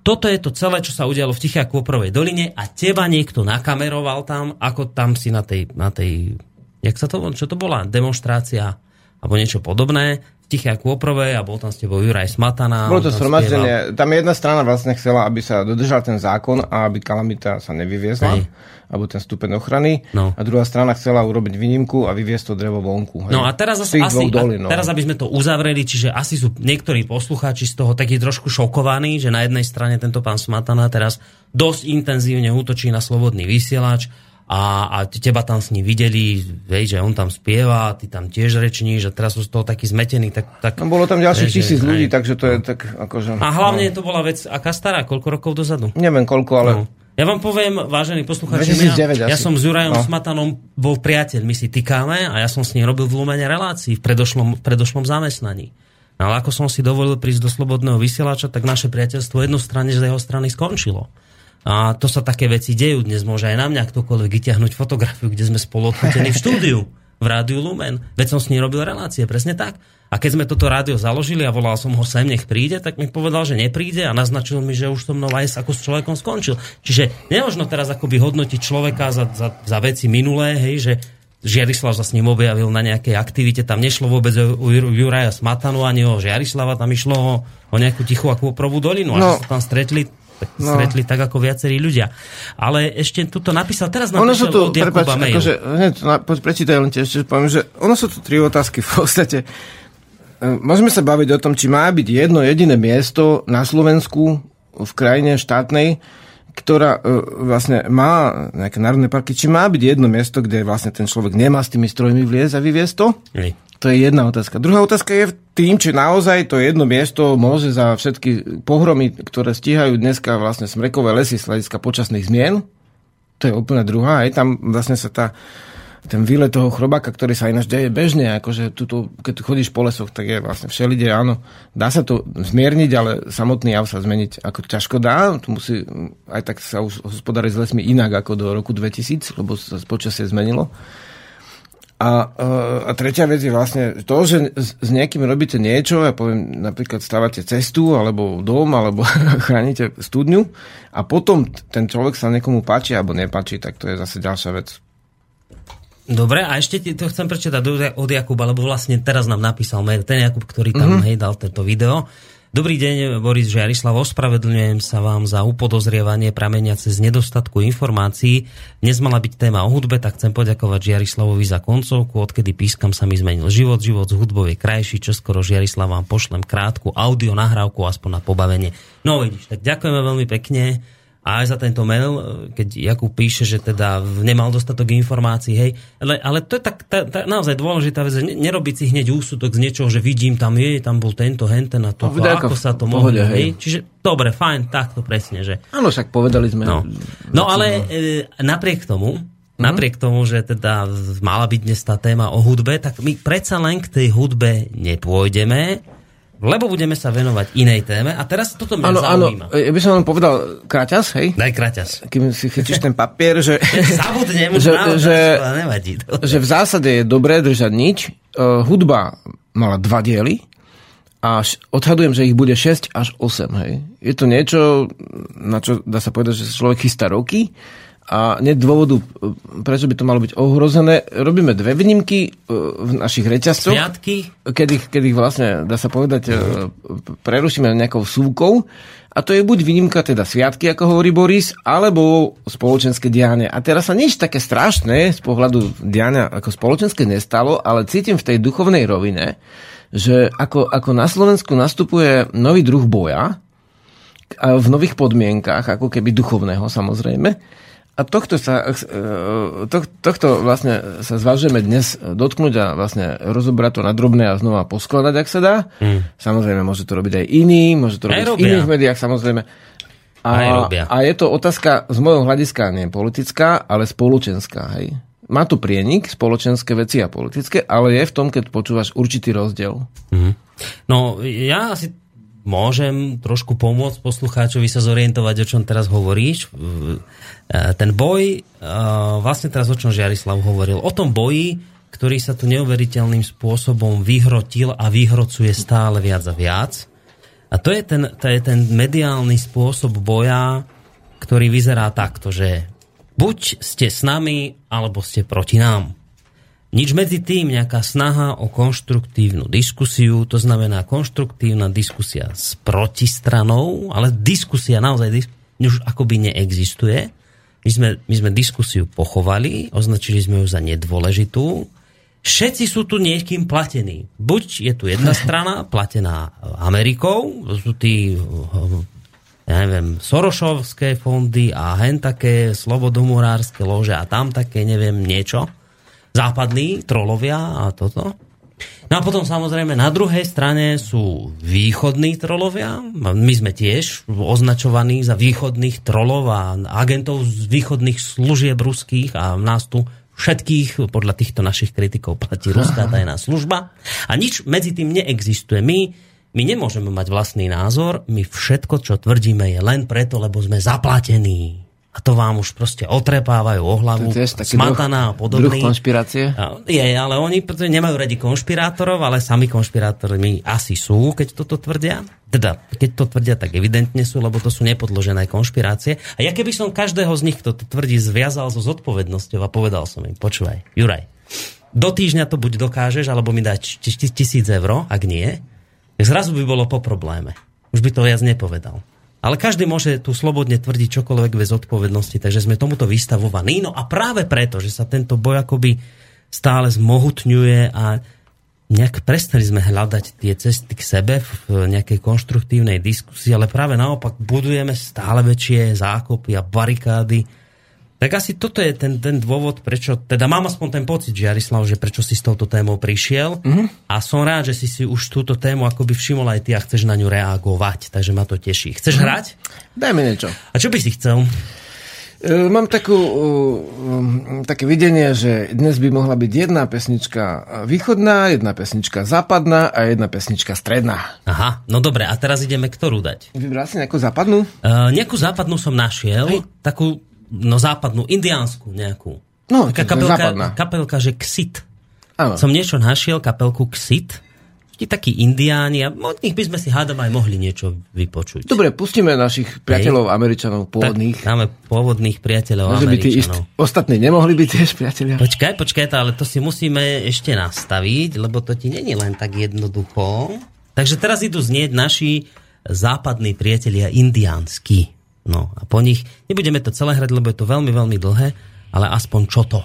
toto je to celé, čo sa udialo v Tichej Kôprovej doline a teba niekto nakameroval tam, ako tam si na tej, na tej jak sa to, čo to bola, demonstrácia alebo niečo podobné Tiché Kôprové a bol tam s tebou Juraj Smatana. Bolo to sromaždenie. Tam jedna strana vlastne chcela, aby sa dodržal ten zákon a aby kalamita sa nevyviezla. Hej. Alebo ten stupeň ochrany. No. A druhá strana chcela urobiť výnimku a vyviezť to drevo vonku. Hej. No a teraz, asi, asi, dolí, no. teraz, aby sme to uzavreli, čiže asi sú niektorí poslucháči z toho takí trošku šokovaní, že na jednej strane tento pán Smatana teraz dosť intenzívne útočí na slobodný vysielač a, a teba tam s ním videli, vej, že on tam spieva, ty tam tiež rečníš a teraz sú z toho taký zmetený. Tak, tak, no, bolo tam ďalších tisíc ľudí, takže to je tak akože... A hlavne no. to bola vec, aká stará, koľko rokov dozadu? Neviem koľko, ale... No. Ja vám poviem, vážení poslucháči, ja, ja som s Jurajom no. Smatanom bol priateľ, my si tykáme a ja som s ním robil v Lumene relácií v predošlom, v predošlom zamestnaní. No, ale ako som si dovolil prísť do slobodného vysielača, tak naše priateľstvo jednostranne z jeho strany skončilo. A to sa také veci dejú dnes. Môže aj na mňa ktokoľvek vyťahnuť fotografiu, kde sme spolu odfotení v štúdiu v rádiu Lumen. Veď som s ním robil relácie, presne tak. A keď sme toto rádio založili a volal som ho sem, nech príde, tak mi povedal, že nepríde a naznačil mi, že už so mnou aj ako s človekom skončil. Čiže nemožno teraz akoby hodnotiť človeka za, za, za veci minulé, hej, že Žiarislav sa s ním objavil na nejakej aktivite, tam nešlo vôbec o Juraja Smatanu ani o Žiarislava, tam išlo o, o nejakú tichú akvoprovú dolinu. A no. sa tam stretli, no. stretli tak ako viacerí ľudia. Ale ešte tuto napísal, teraz napísal tu, od Jakuba prepáč, mail. Akože, hneď, prečítaj len ešte poviem, že ono sú tu tri otázky v podstate. E, môžeme sa baviť o tom, či má byť jedno jediné miesto na Slovensku v krajine štátnej, ktorá uh, vlastne má nejaké národné parky, či má byť jedno miesto, kde vlastne ten človek nemá s tými strojmi vliezť a vyviezť to? Hej. To je jedna otázka. Druhá otázka je v tým, či naozaj to jedno miesto môže za všetky pohromy, ktoré stíhajú dneska vlastne smrekové lesy z hľadiska počasných zmien. To je úplne druhá. Aj tam vlastne sa tá, ten výlet toho chrobáka, ktorý sa ináč deje bežne, akože tuto, keď chodíš po lesoch, tak je vlastne všelide, áno, dá sa to zmierniť, ale samotný jav sa zmeniť ako ťažko dá, tu musí aj tak sa hospodáriť s lesmi inak ako do roku 2000, lebo sa počasie zmenilo. A, e, a tretia vec je vlastne to, že s, niekým robíte niečo, ja poviem, napríklad stávate cestu, alebo dom, alebo [LAUGHS] chránite studňu a potom ten človek sa niekomu páči alebo nepáči, tak to je zase ďalšia vec. Dobre, a ešte ti to chcem prečítať od Jakuba, lebo vlastne teraz nám napísal mail, ten Jakub, ktorý tam mm-hmm. hej, dal tento video. Dobrý deň, Boris Žiarislav, ospravedlňujem sa vám za upodozrievanie prameniace z nedostatku informácií. Dnes mala byť téma o hudbe, tak chcem poďakovať Žiarislavovi za koncovku, odkedy pískam sa mi zmenil život, život z hudbou je krajší, čoskoro Žiarislav vám pošlem krátku audio nahrávku aspoň na pobavenie. No vidíš, tak ďakujeme veľmi pekne a aj za tento mail, keď Jakub píše, že teda nemal dostatok informácií, hej, ale, ale to je tak tá, tá, naozaj dôležitá vec, že nerobiť si hneď úsudok z niečoho, že vidím tam, je, tam bol tento, henten a to, no, ako sa to mohlo, hej. hej. Čiže dobre, fajn, takto presne, že... Áno, však povedali sme. No, no ale e, napriek tomu, mm-hmm. napriek tomu, že teda mala byť dnes tá téma o hudbe, tak my predsa len k tej hudbe nepôjdeme, lebo budeme sa venovať inej téme. A teraz toto mňa ano, zaujíma. Áno, ja by som vám povedal kraťas, hej? Daj kraťas. Kým si chytíš ten papier, že... [LAUGHS] Zabudnem, že, že, nevadí. že v zásade je dobré držať nič. Uh, hudba mala dva diely a odhadujem, že ich bude 6 až 8, hej. Je to niečo, na čo dá sa povedať, že človek chystá roky a nie dôvodu, e, prečo by to malo byť ohrozené. Robíme dve výnimky e, v našich reťazcoch. Sviatky? Kedy, kedy vlastne, dá sa povedať, uh prerušíme nejakou súkou. A to je buď výnimka, teda sviatky, ako hovorí Boris, alebo spoločenské dianie. A teraz sa nič také strašné z pohľadu diania ako spoločenské nestalo, ale cítim v tej duchovnej rovine, že ako, ako na Slovensku nastupuje nový druh boja, v nových podmienkách, ako keby duchovného samozrejme, a tohto, sa, e, to, tohto vlastne sa zvažujeme dnes dotknúť a vlastne rozobrať to na drobné a znova poskladať, ak sa dá. Mm. Samozrejme, môže to robiť aj iný, môže to robiť v iných médiách, samozrejme. A, a je to otázka z môjho hľadiska nie politická, ale spoločenská. Hej. Má tu prienik, spoločenské veci a politické, ale je v tom, keď počúvaš určitý rozdiel. Mm. No, ja si môžem trošku pomôcť poslucháčovi sa zorientovať, o čom teraz hovoríš. E, ten boj, e, vlastne teraz o čom Žiarislav hovoril, o tom boji, ktorý sa tu neuveriteľným spôsobom vyhrotil a vyhrocuje stále viac a viac. A to je ten, to je ten mediálny spôsob boja, ktorý vyzerá takto, že buď ste s nami, alebo ste proti nám. Nič medzi tým, nejaká snaha o konštruktívnu diskusiu, to znamená konštruktívna diskusia s protistranou, ale diskusia naozaj už akoby neexistuje. My sme, my sme diskusiu pochovali, označili sme ju za nedôležitú. Všetci sú tu niekým platení. Buď je tu jedna [LAUGHS] strana platená Amerikou, sú tí ja neviem, Sorošovské fondy a hen také slobodomurárske lože a tam také, neviem, niečo západní trolovia a toto. No a potom samozrejme na druhej strane sú východní trolovia. My sme tiež označovaní za východných trolov a agentov z východných služieb ruských a nás tu všetkých podľa týchto našich kritikov platí ruská tajná služba. A nič medzi tým neexistuje. My, my nemôžeme mať vlastný názor, my všetko, čo tvrdíme, je len preto, lebo sme zaplatení a to vám už proste otrepávajú o hlavu, smataná a podobný. Druh konšpirácie? Je, ale oni nemajú radi konšpirátorov, ale sami konšpirátormi asi sú, keď toto tvrdia. Teda, keď to tvrdia, tak evidentne sú, lebo to sú nepodložené konšpirácie. A ja keby som každého z nich, kto to tvrdí, zviazal so zodpovednosťou a povedal som im, počúvaj, Juraj, do týždňa to buď dokážeš, alebo mi dať tisíc eur, ak nie, zrazu by bolo po probléme. Už by to viac nepovedal. Ale každý môže tu slobodne tvrdiť čokoľvek bez odpovednosti, takže sme tomuto vystavovaní. No a práve preto, že sa tento boj akoby stále zmohutňuje a nejak prestali sme hľadať tie cesty k sebe v nejakej konštruktívnej diskusii, ale práve naopak budujeme stále väčšie zákopy a barikády, tak asi toto je ten, ten dôvod, prečo, teda mám aspoň ten pocit, Jarislav, že prečo si s touto témou prišiel mm-hmm. a som rád, že si si už túto tému akoby všimol aj ty a chceš na ňu reagovať, takže ma to teší. Chceš mm-hmm. hrať? Daj mi niečo. A čo by si chcel? E, mám takú, um, také videnie, že dnes by mohla byť jedna pesnička východná, jedna pesnička západná a jedna pesnička stredná. Aha, no dobre, a teraz ideme ktorú dať? Vybral si nejakú západnú? Uh, nejakú západnú som našiel, Hej. takú no západnú, indiánsku nejakú. No, Taká kapelka, západná. kapelka, že Ksit. Ano. Som niečo našiel, kapelku Ksit. Ti takí indiáni a od nich by sme si hádam aj mohli niečo vypočuť. Dobre, pustíme našich priateľov Hej. Američanov pôvodných. Tak, máme pôvodných priateľov Môže Američanov. By tí ostatní nemohli byť tiež priateľia. Počkaj, počkaj, ale to si musíme ešte nastaviť, lebo to ti není len tak jednoducho. Takže teraz idú znieť naši západní priatelia indiánsky. No a po nich, nebudeme to celé hrať, lebo je to veľmi, veľmi dlhé, ale aspoň čo to.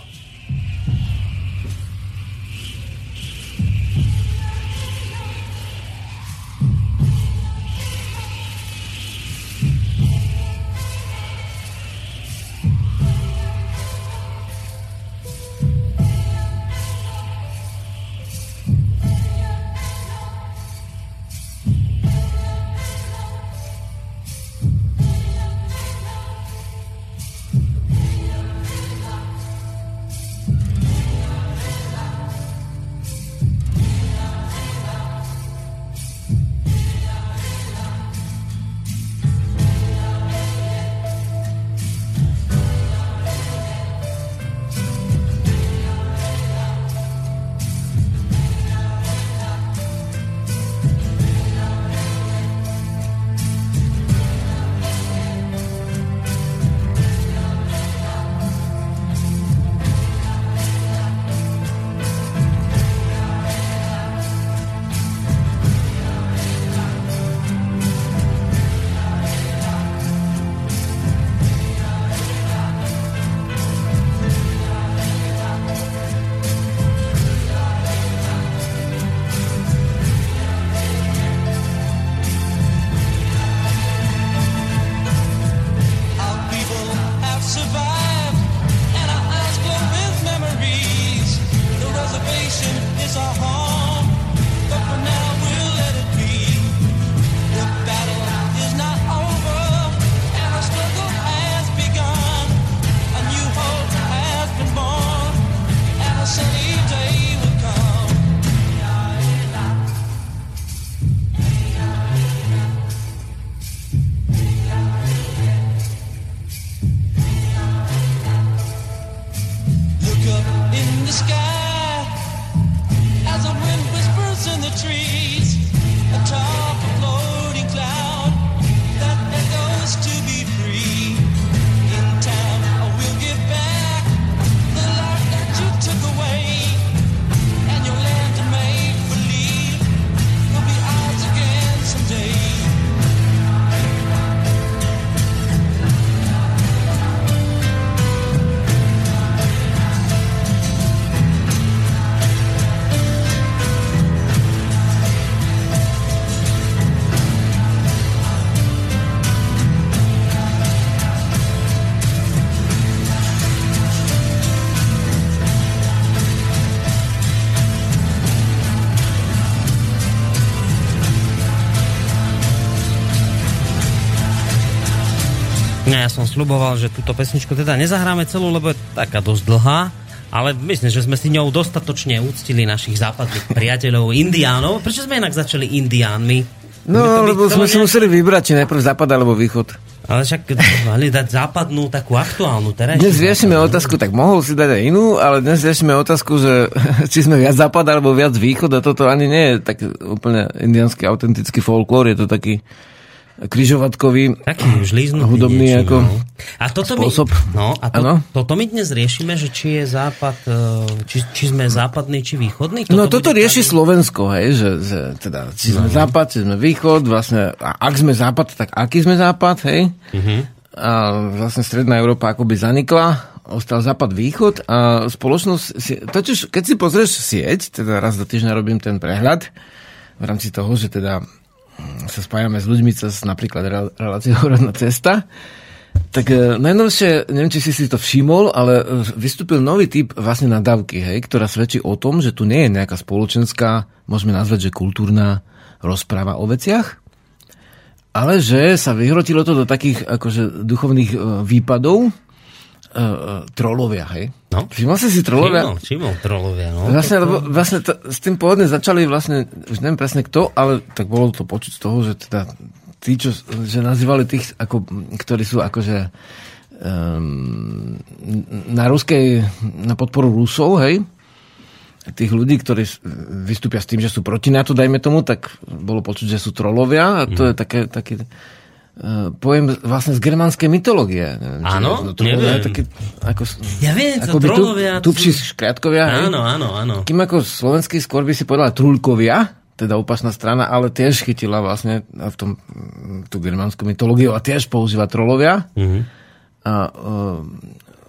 Ja som sluboval, že túto pesničku teda nezahráme celú, lebo je taká dosť dlhá, ale myslím, že sme si ňou dostatočne úctili našich západných priateľov, indiánov. Prečo sme inak začali indiánmi? No, To by- lebo to sme si nejak- museli vybrať, či najprv západ alebo východ. Ale však mali dať západnú, takú aktuálnu, terajšiu. Dnes riešime otázku, tak mohol si dať aj inú, ale dnes riešime otázku, že [LAUGHS] či sme viac západ alebo viac východ a toto ani nie je tak úplne indianský autentický folklór, je to taký križovatkový. Taký už Hudobný niečím, ako no. A toto spôsob. My, no, a to, toto my dnes riešime, že či je západ, e, či, či sme západný, či východný? No toto rieši tady- Slovensko, hej, že, že teda, či sme západ, či sme východ, vlastne, a ak sme západ, tak aký sme západ, hej? A vlastne Stredná Európa akoby zanikla, ostal západ, východ a spoločnosť, si, totiž, keď si pozrieš sieť, teda raz do týždňa robím ten prehľad, v rámci toho, že teda sa spájame s ľuďmi cez napríklad rel- reláciu [LAUGHS] Horodná cesta, tak e, najnovšie, neviem, či si si to všimol, ale e, vystúpil nový typ vlastne nadávky, hej, ktorá svedčí o tom, že tu nie je nejaká spoločenská, môžeme nazvať, že kultúrna rozpráva o veciach, ale že sa vyhrotilo to do takých akože duchovných e, výpadov e, e, trolovia, hej. No. Všimol si si trolovia? Čimol, čimol trolovia, no. Vlastne, lebo, vlastne to, s tým pôvodne začali vlastne, už neviem presne kto, ale tak bolo to počuť z toho, že teda tí, čo že nazývali tých, ako, ktorí sú akože um, na ruskej, na podporu Rusov, hej, tých ľudí, ktorí vystúpia s tým, že sú proti NATO, dajme tomu, tak bolo počuť, že sú trolovia a to je také, taký uh, pojem vlastne z germánskej mytológie. Áno? Neviem. Také, ako, Ja viem, ako by tu, trolovia, tupší sú- škriatkovia. Áno, áno, áno. Kým ako slovenský skôr by si povedala trulkovia, teda opačná strana, ale tiež chytila vlastne v tom, mm, tú germánsku mytológiu a tiež používa trolovia. Mhm. A uh,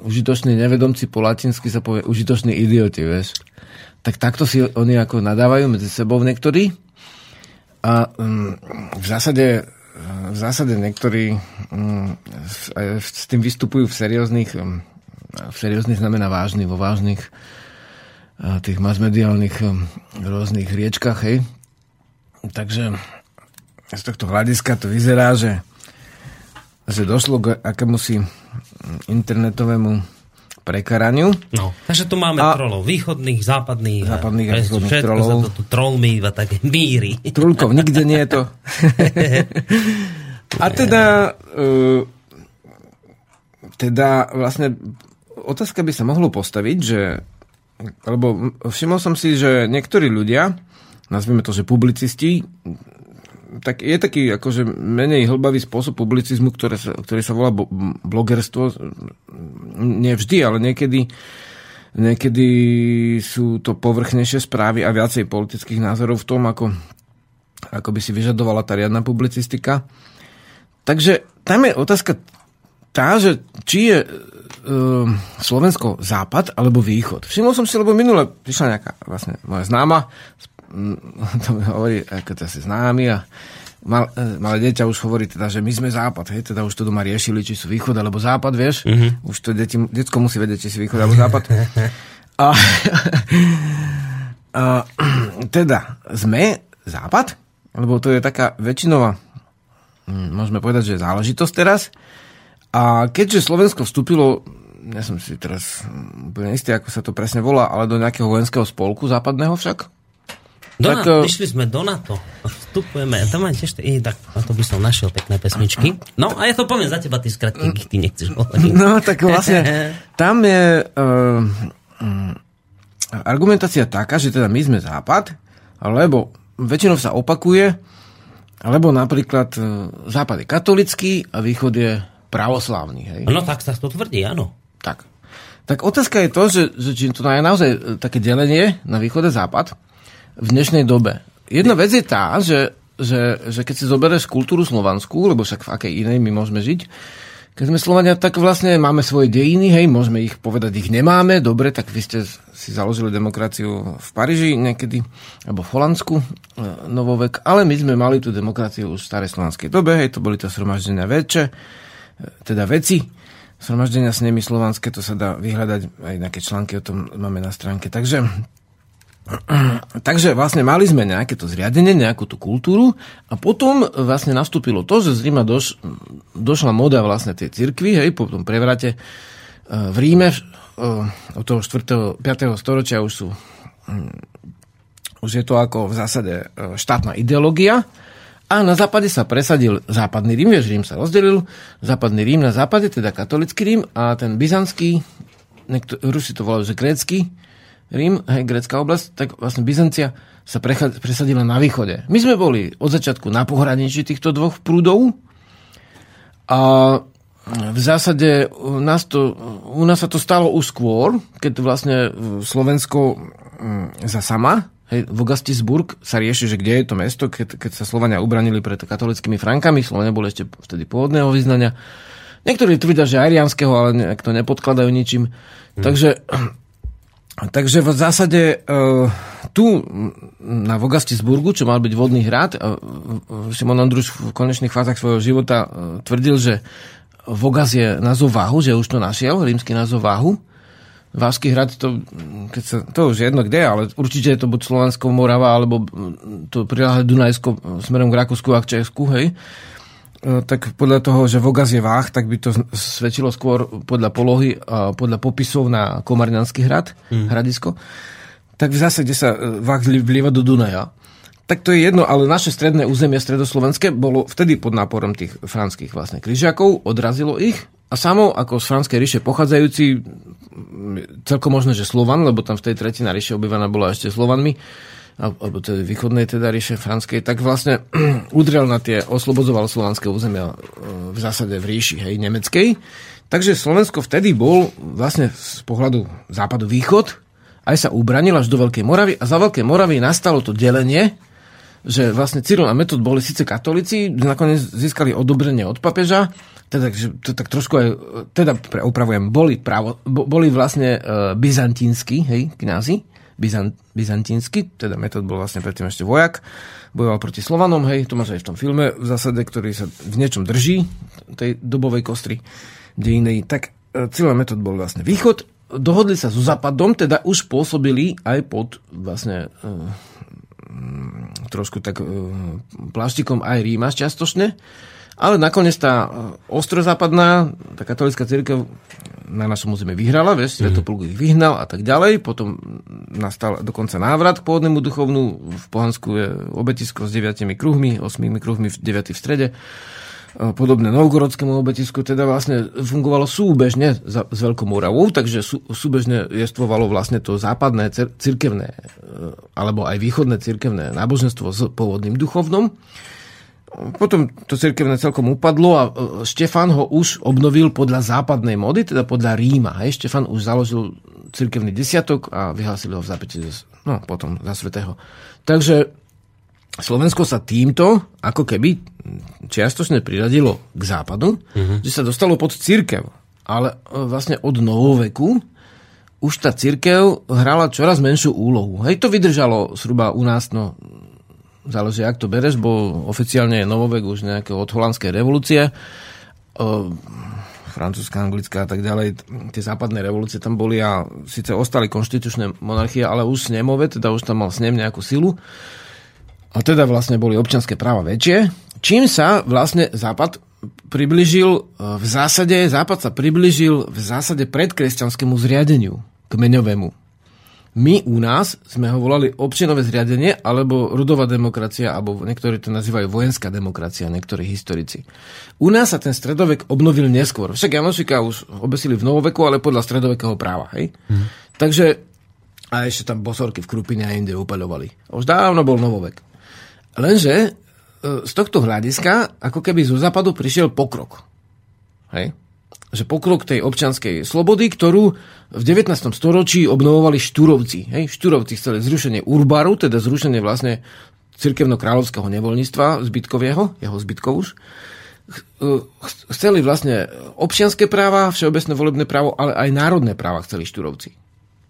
užitoční nevedomci po latinsky sa povie užitoční idioti, vieš. Tak takto si oni ako nadávajú medzi sebou niektorí. A um, v zásade v zásade niektorí s, aj s tým vystupujú v serióznych um, v serióznych znamená vážny, vo vážnych a tých masmediálnych um, rôznych riečkach, hej. Takže z tohto hľadiska to vyzerá, že, že došlo k akémusi internetovému prekaraniu. No, takže tu máme A- trolov východných, západných, Západných a východných všetko trolov. sa to tu trolmi iba také míri. Trulkov nikde nie je to. [LAUGHS] A teda, uh, teda vlastne otázka by sa mohlo postaviť, že lebo všimol som si, že niektorí ľudia, nazvime to, že publicisti, tak je taký akože menej hlbavý spôsob publicizmu, ktoré sa, ktorý sa volá blogerstvo. Nie vždy, ale niekedy niekedy sú to povrchnejšie správy a viacej politických názorov v tom, ako, ako by si vyžadovala tá riadna publicistika. Takže tam je otázka tá, že či je e, Slovensko západ alebo východ. Všimol som si, lebo minule prišla nejaká vlastne moja známa, mm, [LAUGHS] to mi hovorí, ako to asi známy a mal, e, malé dieťa už hovorí teda, že my sme západ, hej, teda už to doma riešili, či sú východ alebo západ, vieš. Mm-hmm. Už to deti, detsko musí vedieť, či sú východ alebo západ. [LAUGHS] a, a teda sme západ, lebo to je taká väčšinová hm, môžeme povedať, že záležitosť teraz. A keďže Slovensko vstúpilo, ja som si teraz hm, úplne istý, ako sa to presne volá, ale do nejakého vojenského spolku západného však. Do Tak, NATO, eh, išli sme do NATO. Vstupujeme. Tam máte ešte... I, tak, na to by som našiel pekné pesmičky. No a ja to poviem za teba, ty skratky, ty nechceš hovoriť. No, tak vlastne [LAUGHS] tam je... Uh, argumentácia taká, že teda my sme západ, lebo väčšinou sa opakuje, lebo napríklad e, západ je katolický a východ je pravoslávny. Hej? No tak sa to tvrdí, áno. Tak. Tak otázka je to, že, že či to je naozaj e, také delenie na východ a západ v dnešnej dobe. Jedna vec je tá, že, že, že keď si zoberieš kultúru slovanskú, lebo však v akej inej my môžeme žiť, keď sme Slovania, tak vlastne máme svoje dejiny, hej, môžeme ich povedať, ich nemáme, dobre, tak vy ste si založili demokraciu v Paríži niekedy, alebo v Holandsku, e, novovek, ale my sme mali tú demokraciu už v starej slovanskej dobe, hej, to boli to sromaždenia väčšie, e, teda veci, sromaždenia s nimi slovanské, to sa dá vyhľadať, aj nejaké články o tom máme na stránke. Takže [CLEARS THROAT] Takže vlastne mali sme nejaké to zriadenie, nejakú tú kultúru a potom vlastne nastúpilo to, že z Ríma doš, došla moda vlastne tej cirkvi, hej, po tom prevrate e, v Ríme e, od toho 4. 5. storočia už sú mm, už je to ako v zásade e, štátna ideológia a na západe sa presadil západný Rím, vieš, Rím sa rozdelil, západný Rím na západe, teda katolický Rím a ten byzantský, Rusi to volajú, že grécky, Rím, hej, grecká oblasť, tak vlastne Byzancia sa presadila na východe. My sme boli od začiatku na pohraničí týchto dvoch prúdov a v zásade u nás, to, u nás sa to stalo už skôr, keď vlastne Slovensko mm, za sama, hej, Vogastisburg sa rieši, že kde je to mesto, keď, keď sa Slovania ubranili pred katolickými frankami, Slovania boli ešte vtedy pôvodného vyznania. Niektorí tvrdia, že ariánskeho, ale nejak to nepodkladajú ničím. Hmm. Takže Takže v zásade uh, tu na Vogastisburgu, čo mal byť vodný hrad, uh, Simon Ondruš v konečných fázach svojho života uh, tvrdil, že Vogas je názov Váhu, že už to našiel, rímsky názov Váhu. Vážsky hrad, to, keď sa, to už je jedno kde, ale určite je to buď Slovensko, Morava, alebo to priláhle Dunajsko smerom k Rakúsku a k Česku, hej. E, tak podľa toho, že Vogas je váh, tak by to svedčilo skôr podľa polohy a podľa popisov na Komarňanský hrad, mm. hradisko. Tak v zásade sa e, váh vlieva do Dunaja. Tak to je jedno, ale naše stredné územie stredoslovenské bolo vtedy pod náporom tých franských vlastne križiakov, odrazilo ich a samo ako z Franskej ríše pochádzajúci, celkom možno, že Slovan, lebo tam v tej tretina ríše obyvaná bola ešte Slovanmi, alebo tej východnej teda ríše franskej, tak vlastne [CLEARS THROAT] udrel na tie, oslobodzoval slovanské územia e, v zásade v ríši, hej, nemeckej. Takže Slovensko vtedy bol vlastne z pohľadu západu-východ, aj sa ubranil až do Veľkej Moravy a za Veľkej Moravy nastalo to delenie, že vlastne Cyril a Metod boli síce katolíci, nakoniec získali odobrenie od papeža, teda že to tak trošku aj, teda pre, upravujem, boli, právo, boli vlastne e, byzantínsky, hej, kňazi, Byzant, byzantínsky, teda metód bol vlastne predtým ešte vojak, bojoval proti Slovanom, hej, to máš aj v tom filme v zásade, ktorý sa v niečom drží, tej dobovej kostry dejinej, tak e, celý metód bol vlastne východ, dohodli sa so západom, teda už pôsobili aj pod vlastne e, trošku tak e, pláštikom aj Ríma čiastočne, ale nakoniec tá ostrozápadná, tá katolická církev na našom území vyhrala, vieš. Svetopluk ich vyhnal a tak ďalej. Potom nastal dokonca návrat k pôvodnému duchovnú. V Pohansku je obetisko s deviatimi kruhmi, osmými kruhmi, deviatý v strede. E, podobné novgorodskému obetisku, teda vlastne fungovalo súbežne za, s Veľkou Moravou, takže sú, súbežne jestvovalo vlastne to západné cirkevné, e, alebo aj východné cirkevné náboženstvo s pôvodným duchovnom. Potom to cirkevné celkom upadlo a e, Štefan ho už obnovil podľa západnej mody, teda podľa Ríma. Hej. Štefan už založil cirkevný desiatok a vyhlásil ho v zápäti no, potom za svetého. Takže Slovensko sa týmto ako keby čiastočne priradilo k západu, mm-hmm. že sa dostalo pod církev. Ale e, vlastne od novoveku už tá církev hrala čoraz menšiu úlohu. Hej, to vydržalo zhruba u nás no, záleží, ak to bereš, bo oficiálne je novovek už nejaké od holandskej revolúcie, francúzska, anglická a tak ďalej, tie západné revolúcie tam boli a síce ostali konštitučné monarchie, ale už snemové, teda už tam mal snem nejakú silu. A teda vlastne boli občanské práva väčšie. Čím sa vlastne Západ približil e, v zásade, Západ sa približil v zásade predkresťanskému zriadeniu kmeňovému. My u nás sme ho volali občinové zriadenie alebo rodová demokracia, alebo niektorí to nazývajú vojenská demokracia, niektorí historici. U nás sa ten stredovek obnovil neskôr. Však Janošika už obesili v novoveku, ale podľa stredovekého práva. Hej? Hmm. Takže A ešte tam bosorky v Krupine a inde upaľovali. Už dávno bol novovek. Lenže e, z tohto hľadiska, ako keby zo západu prišiel pokrok. Hej? Že pokrok tej občianskej slobody, ktorú v 19. storočí obnovovali štúrovci. Hej? Štúrovci chceli zrušenie urbaru, teda zrušenie vlastne cirkevno-kráľovského nevoľníctva, zbytkového, jeho zbytkov už. E, Chceli vlastne občianské práva, všeobecné volebné právo, ale aj národné práva chceli štúrovci.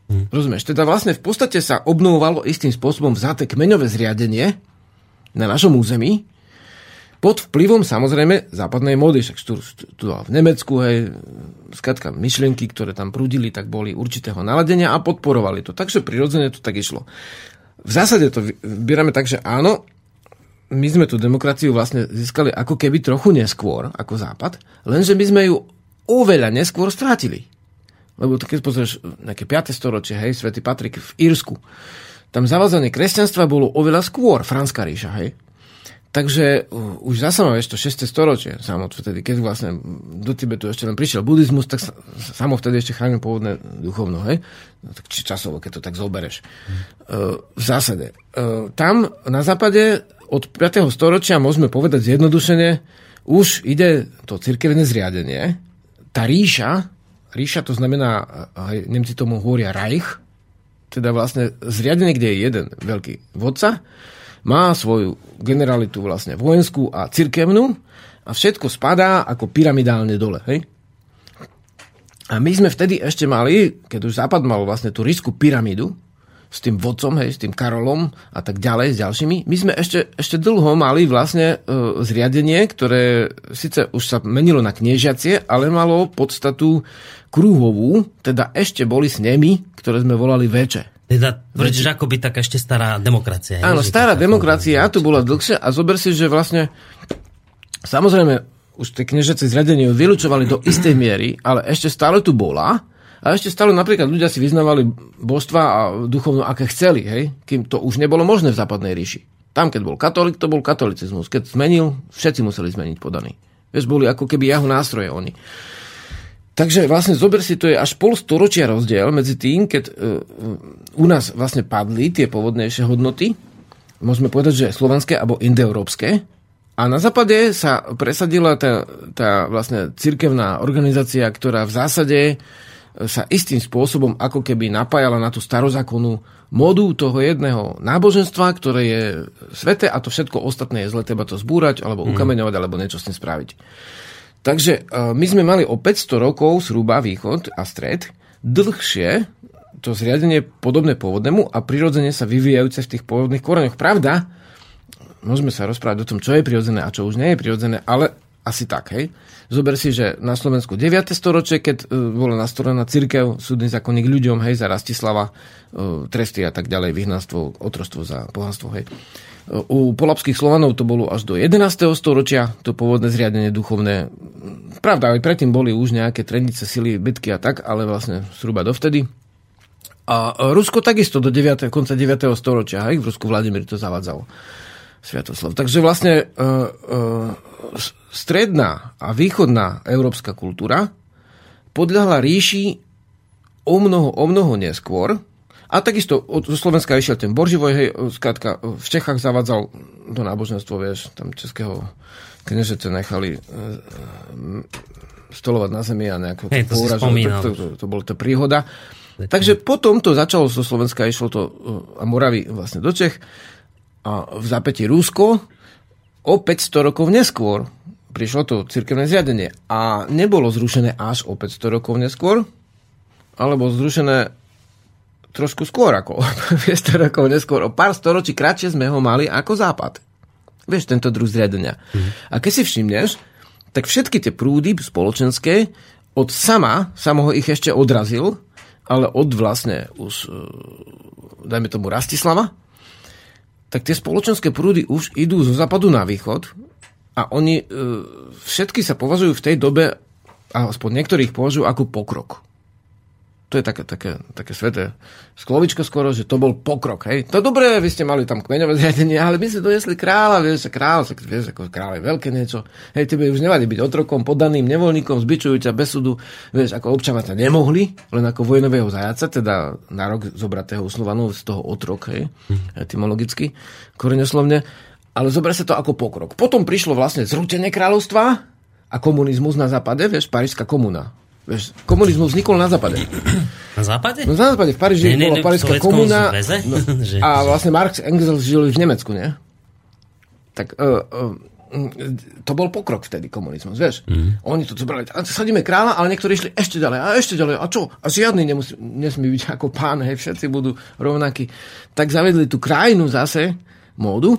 Hmm. Rozumieš? Teda vlastne v podstate sa obnovovalo istým spôsobom vzaté kmeňové zriadenie na našom území, pod vplyvom samozrejme západnej módy, však študoval v Nemecku, hej, skratka myšlienky, ktoré tam prúdili, tak boli určitého naladenia a podporovali to. Takže prirodzene to tak išlo. V zásade to vybierame tak, že áno, my sme tú demokraciu vlastne získali ako keby trochu neskôr, ako Západ, lenže my sme ju oveľa neskôr strátili. Lebo keď pozrieš nejaké 5. storočie, hej, svätý Patrik v Írsku, tam zavádzanie kresťanstva bolo oveľa skôr, Franská ríša, hej. Takže už zase máme ešte 6. storočie, samo vtedy, keď vlastne do Tibetu ešte len prišiel buddhizmus, tak sa, samo vtedy ešte chránil pôvodné duchovno, hej? No, tak či časovo, keď to tak zobereš. Uh, v zásade. Uh, tam na západe od 5. storočia môžeme povedať zjednodušene, už ide to cirkevné zriadenie. Tá ríša, ríša to znamená, aj Nemci tomu hovoria Reich, teda vlastne zriadenie, kde je jeden veľký vodca, má svoju generalitu vlastne vojenskú a cirkevnú a všetko spadá ako pyramidálne dole. Hej? A my sme vtedy ešte mali, keď už Západ mal vlastne tú rísku pyramídu, s tým vodcom, hej, s tým Karolom a tak ďalej, s ďalšími. My sme ešte, ešte dlho mali vlastne e, zriadenie, ktoré síce už sa menilo na kniežacie, ale malo podstatu krúhovú, teda ešte boli s nemi, ktoré sme volali veče. Teda tvrdíš, že akoby tak ešte stará demokracia. Áno, že stará taká demokracia, tu bola dlhšia a zober si, že vlastne samozrejme už tie kniežacie zriadenie ju vylúčovali do istej miery, ale ešte stále tu bola a ešte stále napríklad ľudia si vyznávali božstva a duchovno, aké chceli, hej? kým to už nebolo možné v západnej ríši. Tam, keď bol katolík, to bol katolicizmus. Keď zmenil, všetci museli zmeniť podaný. Vieš, boli ako keby jeho nástroje oni. Takže vlastne zober si, to je až pol storočia rozdiel medzi tým, keď uh, u nás vlastne padli tie pôvodnejšie hodnoty, môžeme povedať, že slovenské alebo indoeurópske, a na západe sa presadila tá, tá vlastne cirkevná organizácia, ktorá v zásade sa istým spôsobom ako keby napájala na tú starozákonnú modu toho jedného náboženstva, ktoré je sveté a to všetko ostatné je zle, treba to zbúrať, alebo mm. ukameňovať, alebo niečo s tým spraviť. Takže e, my sme mali o 500 rokov zhruba východ a stred dlhšie to zriadenie podobné pôvodnému a prirodzene sa vyvíjajúce v tých pôvodných koreňoch. Pravda, môžeme sa rozprávať o tom, čo je prirodzené a čo už nie je prirodzené, ale asi tak, hej. Zober si, že na Slovensku 9. storočie, keď uh, bola nastolená církev, súdny zákonník ľuďom, hej, za Rastislava, uh, tresty a tak ďalej, vyhnanstvo, otrostvo za pohanstvo, hej. Uh, u polapských Slovanov to bolo až do 11. storočia, to pôvodné zriadenie duchovné. Pravda, aj predtým boli už nejaké trendice, sily, bitky a tak, ale vlastne zhruba dovtedy. A Rusko takisto do 9. konca 9. storočia, hej, v Rusku Vladimír to zavadzal. Sviatoslav. Takže vlastne uh, uh, stredná a východná európska kultúra podľahla ríši o mnoho, o mnoho neskôr. A takisto od Slovenska išiel ten Borživoj, hej, skrátka, v Čechách zavadzal to náboženstvo, vieš, tam českého kniežete nechali e, stolovať na zemi a nejako Hej, to, spomínal. to, to, to, to bolo to príhoda. Takže potom to začalo zo Slovenska, išlo to e, a Moravy vlastne do Čech v zápäti Rusko o 500 rokov neskôr prišlo to cirkevné zriadenie a nebolo zrušené až o 500 rokov neskôr, alebo zrušené trošku skôr ako 500 rokov neskôr. O pár storočí kratšie sme ho mali ako Západ. Vieš, tento druh zriadenia. Mm. A keď si všimneš, tak všetky tie prúdy spoločenské od sama, samo ho ich ešte odrazil, ale od vlastne už, e, dajme tomu Rastislava, tak tie spoločenské prúdy už idú zo západu na východ a oni e, všetky sa považujú v tej dobe, aspoň niektorých považujú ako pokrok. To je také, také, také sveté sklovičko skoro, že to bol pokrok. Hej. To dobré, vy ste mali tam kmeňové zriadenie, ale my sme donesli kráľa, vieš, kráľ, vieš, ako kráľ je veľké niečo. Hej, tebe už nevadí byť otrokom, poddaným, nevoľníkom, zbičujú ťa bez súdu. Vieš, ako občana ťa nemohli, len ako vojnového zajaca, teda na rok zobratého uslovanou z toho otrok, hej, etymologicky, koreňoslovne. Ale zober sa to ako pokrok. Potom prišlo vlastne zrútenie kráľovstva a komunizmus na západe, vieš, Parížská komuna. Vieš, komunizmus vznikol na západe. Na západe? No na západe, v Paríži Ne, ne, bola Parížská komuna. zväze? No, [LAUGHS] a vlastne Marx Engels žili v Nemecku, nie? Tak uh, uh, to bol pokrok vtedy, komunizmus, vieš. Mm. Oni to zobrali, a sadíme kráľa, ale niektorí išli ešte ďalej, a ešte ďalej, a čo? A žiadny nemusí, nesmí byť [LAUGHS] ako pán, hej, všetci budú rovnakí. Tak zavedli tú krajinu zase, módu,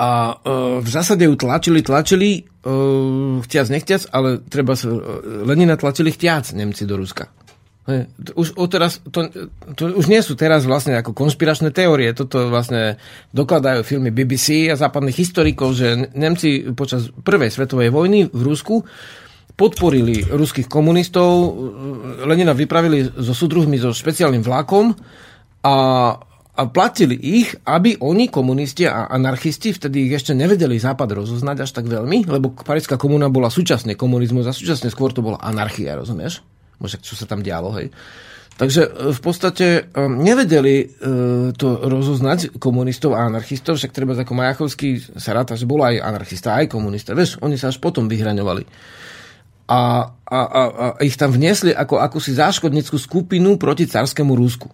a uh, v zásade ju tlačili, tlačili, uh, chtiac, nechtiac, ale treba sa, uh, Lenina tlačili chtiac Nemci do Ruska. To Už, teraz, to, to už nie sú teraz vlastne ako konšpiračné teórie. Toto vlastne dokladajú filmy BBC a západných historikov, že Nemci počas prvej svetovej vojny v Rusku podporili ruských komunistov, Lenina vypravili so súdruhmi so špeciálnym vlakom a, a platili ich, aby oni, komunisti a anarchisti, vtedy ich ešte nevedeli Západ rozoznať až tak veľmi, lebo Paríska komuna bola súčasne komunizmus a súčasne skôr to bola anarchia, rozumieš? Možno, čo sa tam dialo, hej. Takže e, v podstate e, nevedeli e, to rozoznať komunistov a anarchistov, však treba ako Majachovský sa ráta, že bol aj anarchista, aj komunista. Vieš, oni sa až potom vyhraňovali. A, a, a, a ich tam vniesli ako akúsi záškodnickú skupinu proti carskému Rusku.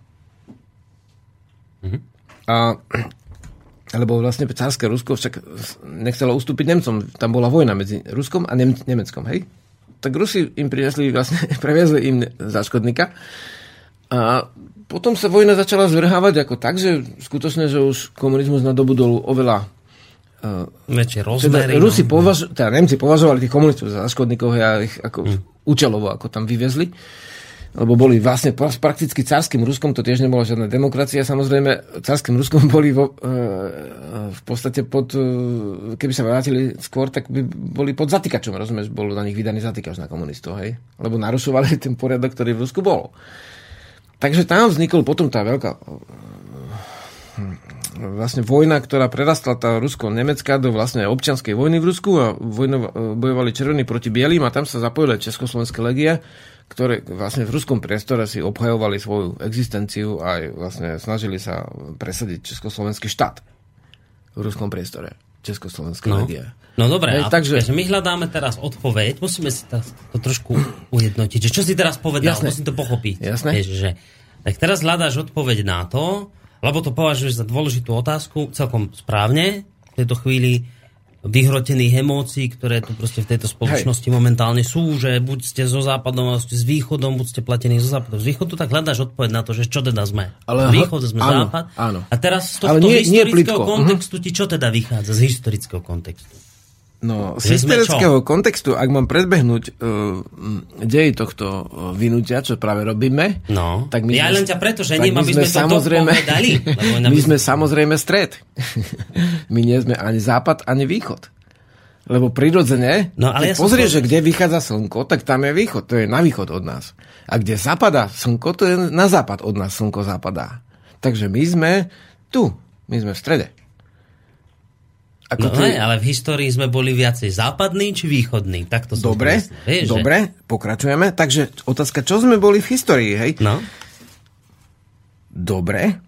A, lebo vlastne cárske Rusko však nechcelo ustúpiť Nemcom. Tam bola vojna medzi Ruskom a Nem- Nemeckom, hej? Tak Rusi im prinesli, vlastne [LAUGHS] previezli im záškodníka. A potom sa vojna začala zvrhávať ako tak, že skutočne, že už komunizmus nadobudol oveľa Väčšie teda rozmery. Rusi no. považ- teda Nemci považovali tých komunistov za škodníkov a ich ako Hm. účelovo ako tam vyvezli lebo boli vlastne pra- prakticky carským Ruskom, to tiež nebola žiadna demokracia, samozrejme. Carským Ruskom boli vo, e, v podstate pod, e, keby sa vrátili skôr, tak by boli pod zatýkačom, rozumieš, bol na nich vydaný zatýkač na komunistov, hej, lebo narušovali ten poriadok, ktorý v Rusku bol. Takže tam vznikol potom tá veľká vlastne vojna, ktorá prerastla tá Rusko-Nemecká do vlastne občianskej vojny v Rusku a vojno, bojovali červení proti bielým a tam sa zapojili Československé legie, ktoré vlastne v ruskom priestore si obhajovali svoju existenciu a aj vlastne snažili sa presadiť Československý štát v ruskom priestore. Československé No. legie. No dobre, Hej, takže- my hľadáme teraz odpoveď, musíme si to, trošku ujednotiť. Že čo si teraz povedal, Jasné. musím to pochopiť. Jasné. Vieš, že, tak teraz hľadáš odpoveď na to, lebo to považuješ za dôležitú otázku, celkom správne, v tejto chvíli vyhrotených emócií, ktoré tu proste v tejto spoločnosti Hej. momentálne sú, že buď ste zo západom, alebo ste s východom, buď ste platení zo západom, z východu, tak hľadáš odpoveď na to, že čo teda sme. Ale Východ sme áno, západ. áno. A teraz z Ale tohto nie- nie historického plitko. Mhm. kontextu ti čo teda vychádza z historického kontextu? No, z sme historického kontextu, ak mám predbehnúť uh, dej tohto uh, vynutia, čo práve robíme, No, tak my ja sme, len ťa preto, že my aby sme to dopovedali, [LAUGHS] lebo inak my by sme sme- samozrejme stred. [LAUGHS] my nie sme ani západ, ani východ. Lebo prirodzene, No, ale ja pozrieš, že kde vychádza slnko, tak tam je východ, to je na východ od nás. A kde zapadá slnko, to je na západ od nás slnko zapadá. Takže my sme tu, my sme v strede. No Ako ne, ale v histórii sme boli viacej západní či východní. Tak to som Dobre, myslel, vieš, že- dobre, pokračujeme. Takže otázka, čo sme boli v histórii, hej? No, Dobre.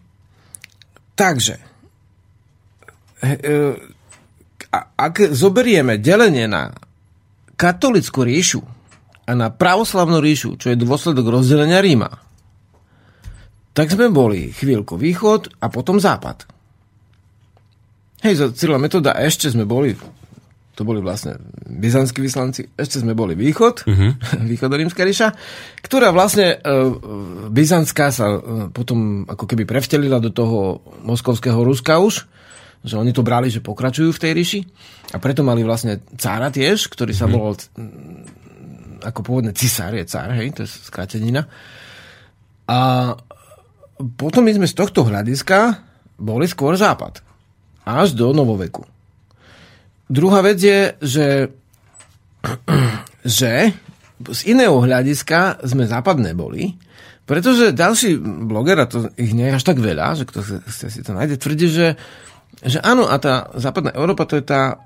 Takže, e, ak zoberieme delenie na katolickú ríšu a na pravoslavnú ríšu, čo je dôsledok rozdelenia Ríma, tak sme boli chvíľku východ a potom západ. Hej, za Cyrila metoda ešte sme boli, to boli vlastne byzantskí vyslanci, ešte sme boli východ, uh-huh. [LAUGHS] východorímska ríša, ktorá vlastne e, byzantská sa e, potom ako keby prevtelila do toho moskovského Ruska už, že oni to brali, že pokračujú v tej ríši a preto mali vlastne cára tiež, ktorý sa volal mm, ako pôvodne cisár, je cár, hej, to je skratenina. A potom my sme z tohto hľadiska boli skôr západ. Až do novoveku. Druhá vec je, že, [CLEARS THROAT] že z iného hľadiska sme západné boli, pretože ďalší bloger, a to ich nie je až tak veľa, že kto chce si to nájde, tvrdí, že, že áno, a tá západná Európa to je tá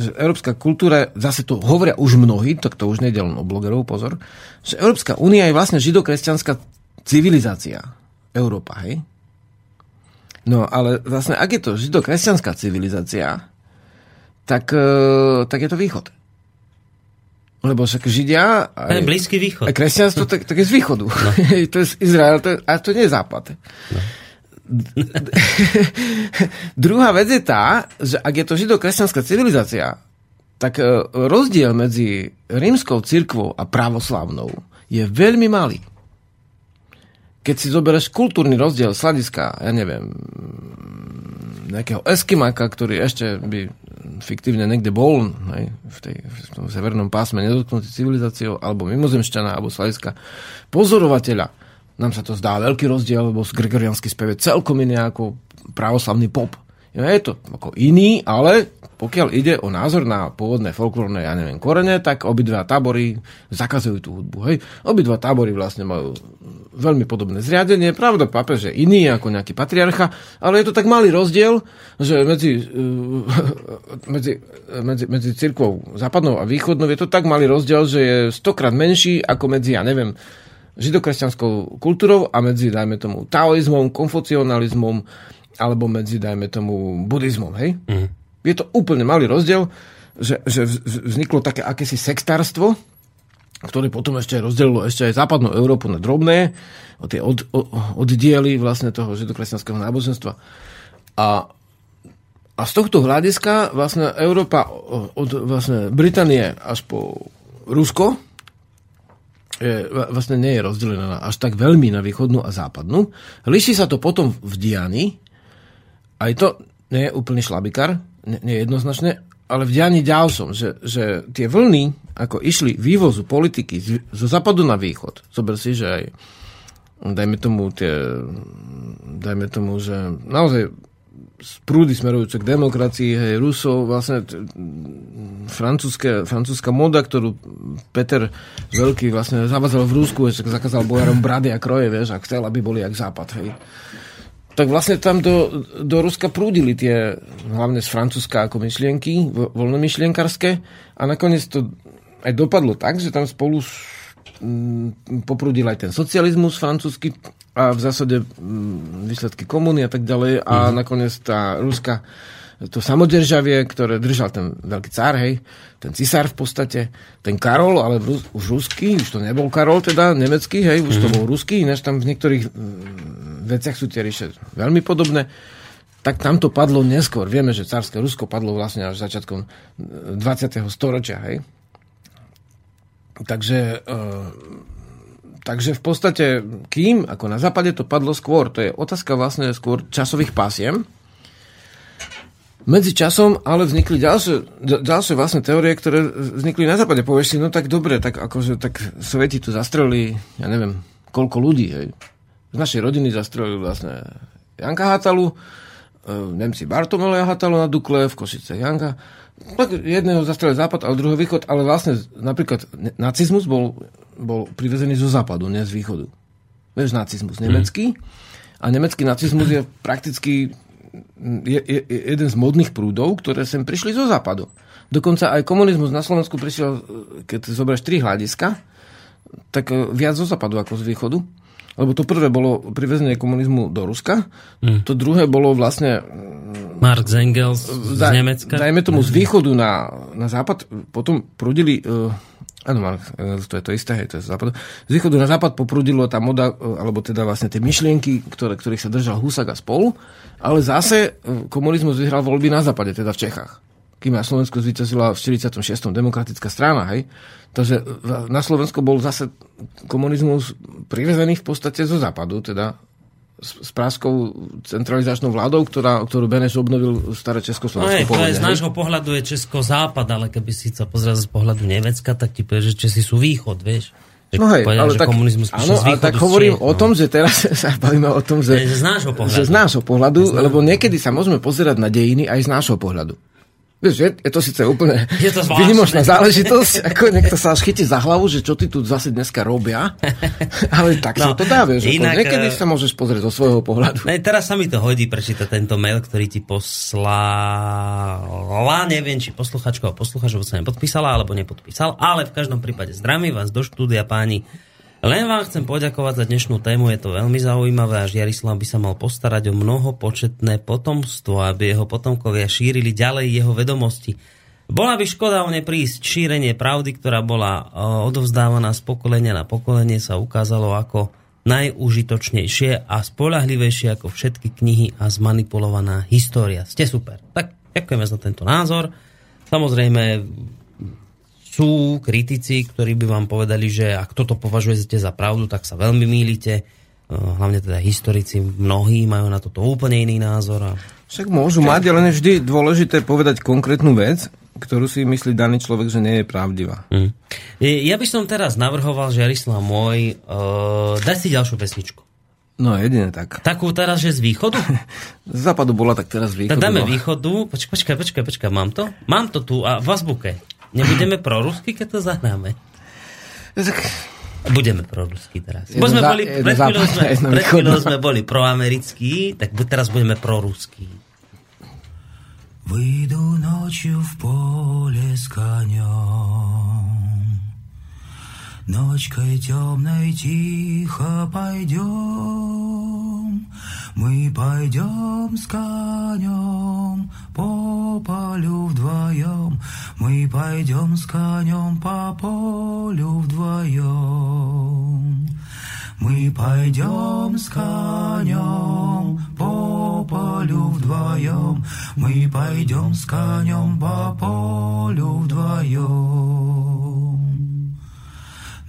že európska kultúra, zase to hovoria už mnohí, tak to už nejde len o blogerov, pozor, že Európska únia je vlastne židokresťanská civilizácia. Európa, hej? No, ale vlastne, ak je to židokresťanská civilizácia, tak, e, tak je to východ. Lebo však Židia... Ten Blízky východ. A kresťanstvo, tak, tak je z východu. No. [LAUGHS] to je z Izrael, to je, a to nie je západ. No. [LAUGHS] Druhá vec je tá, že ak je to židokresťanská civilizácia, tak e, rozdiel medzi rímskou cirkvou a pravoslavnou je veľmi malý. Keď si zoberieš kultúrny rozdiel z hľadiska, ja neviem, nejakého eskimaka, ktorý ešte by fiktívne niekde bol hej, v, tej, v tom severnom pásme nedotknutý civilizáciou, alebo mimozemšťana, alebo z hľadiska pozorovateľa, nám sa to zdá veľký rozdiel, lebo gregoriánsky spev celkom iný ako pravoslavný pop. Je to ako iný, ale pokiaľ ide o názor na pôvodné folklórne, ja neviem, korene, tak obidva tábory zakazujú tú hudbu. Hej. Obidva tábory vlastne majú veľmi podobné zriadenie. Pravda, papež je iný ako nejaký patriarcha, ale je to tak malý rozdiel, že medzi, [LAUGHS] medzi, medzi, medzi cirkvou západnou a východnou je to tak malý rozdiel, že je stokrát menší ako medzi, ja neviem, židokresťanskou kultúrou a medzi, dajme tomu, taoizmom, konfucionalizmom alebo medzi, dajme tomu, buddhizmom, hej? Mm. Je to úplne malý rozdiel, že, že vzniklo také akési sektárstvo, ktoré potom ešte rozdelilo ešte aj západnú Európu na drobné, o tie od, o, oddiely vlastne toho židokresťanského náboženstva. A, a z tohto hľadiska vlastne Európa od vlastne Británie až po Rusko je, vlastne nie je rozdelená až tak veľmi na východnú a západnú. Líši sa to potom v diani, aj to nie je úplný šlabikár, nie, nie je jednoznačne, ale v dianí ďalšom, že, že tie vlny, ako išli vývozu politiky zo západu na východ, zober si, že aj dajme tomu tie, dajme tomu, že naozaj prúdy smerujúce k demokracii, hej, Rusov, vlastne t- francúzska moda, ktorú Peter Veľký vlastne zavazal v Rusku, že zakázal bojarom brady a kroje, vieš, a chcel, aby boli jak západ, hej tak vlastne tam do, do Ruska prúdili tie, hlavne z Francúzska ako myšlienky, voľnomyšlienkarské a nakoniec to aj dopadlo tak, že tam spolu mm, poprúdil aj ten socializmus francúzsky a v zásade mm, výsledky komuny a tak ďalej a mm. nakoniec tá Ruska to samodržavie, ktoré držal ten veľký cár, hej, ten cisár v podstate, ten Karol, ale Rus, už ruský, už to nebol Karol teda, nemecký, hej, už mm. to bol ruský, ináč tam v niektorých mm, veciach sú tie ríše veľmi podobné, tak tam to padlo neskôr. Vieme, že cárske Rusko padlo vlastne až začiatkom 20. storočia, hej. Takže, e, takže v podstate, kým, ako na západe to padlo skôr, to je otázka vlastne skôr časových pásiem, medzi časom ale vznikli ďalšie, ďalšie vlastne teórie, ktoré vznikli na západe. Povieš si, no tak dobre, tak akože tak Sovieti tu zastrelili, ja neviem, koľko ľudí, hej. Z našej rodiny zastrelili vlastne Janka Hatalu, e, Nemci Bartomelia Hatalu na Dukle, v Košice Janka. Tak jedného zastrelili západ, a druhého východ, ale vlastne napríklad nacizmus bol, bol privezený zo západu, nie z východu. Vieš, nacizmus nemecký. A nemecký nacizmus je prakticky je, je, jeden z modných prúdov, ktoré sem prišli zo západu. Dokonca aj komunizmus na Slovensku prišiel, keď zoberieš tri hľadiska, tak e, viac zo západu ako z východu. Lebo to prvé bolo privezenie komunizmu do Ruska, mm. to druhé bolo vlastne... Marx Engels z daj, Nemecka. Dajme tomu z východu na, na západ, potom prudili... Uh, Áno, to je to isté, hej, to je z západu. Z východu na západ poprudilo tá moda, e, alebo teda vlastne tie myšlienky, ktoré, ktorých sa držal Husak a spolu, ale zase e, komunizmus vyhral voľby na západe, teda v Čechách. Kým na Slovensku zvýťazila v 46. demokratická strana, hej. Takže e, na Slovensku bol zase komunizmus privezený v podstate zo západu, teda s práskou centralizačnou vládou, ktorá, ktorú Beneš obnovil staré Československo. No je, to je, z nášho pohľadu je Česko-západ, ale keby si sa pozrel z pohľadu Nemecka, tak ti povie, že Česi sú východ, vieš. No hej, povedal, ale tak, áno, ale tak hovorím o tom, že teraz [LAUGHS] sa bavíme o tom, že, z nášho pohľadu, že z nášho pohľadu lebo niekedy sa môžeme pozerať na dejiny aj z nášho pohľadu. Vieš, je, je to síce úplne Je to zvláštne. výnimočná záležitosť, ako niekto sa až chytí za hlavu, že čo ty tu zase dneska robia, [LAUGHS] ale tak No, sa to dá, vieš, inak, niekedy eh, sa môžeš pozrieť zo svojho pohľadu. Ne, teraz sa mi to hodí prečítať tento mail, ktorý ti poslala, neviem, či posluchačka alebo posluchač, sa nepodpísala, alebo nepodpísal, ale v každom prípade zdravím vás do štúdia páni. Len vám chcem poďakovať za dnešnú tému, je to veľmi zaujímavé a Žiarislav by sa mal postarať o mnoho početné potomstvo, aby jeho potomkovia šírili ďalej jeho vedomosti. Bola by škoda o ne prísť. Šírenie pravdy, ktorá bola e, odovzdávaná z pokolenia na pokolenie, sa ukázalo ako najúžitočnejšie a spolahlivejšie ako všetky knihy a zmanipulovaná história. Ste super. Tak ďakujeme za tento názor. Samozrejme, sú kritici, ktorí by vám povedali, že ak toto považujete za pravdu, tak sa veľmi mýlite. E, Hlavne teda historici, mnohí majú na toto úplne iný názor. A Však môžu mať, ale je vždy dôležité povedať konkrétnu vec, ktorú si myslí daný človek, že nie je pravdivá. E, Ja by som teraz navrhoval, že Jarislav môj, uh, daj si ďalšiu pesničku. No jedine tak. Takú teraz, že z východu? [LAUGHS] Z západu bola tak teraz východu. Tak dáme no. východu. Počkaj, počkaj, počkaj, mám to? Mám to tu a v azbuke. Nebudeme pro rusky, keď to zahráme? Tak, Budeme pro rusky teraz. Jedno Bo sme za- boli, jedno pred chvíľou západné, sme, jedno pred chvíľou východné. sme boli proamerickí, tak bu- teraz budeme pro ruský. Выйду ночью в поле с конем. Ночкой темной тихо пойдем. Мы пойдем с конем по полю вдвоем. Мы пойдем с конем по полю вдвоем. Мы пойдем с конем по полю вдвоем. Мы пойдем с конем по полю вдвоем.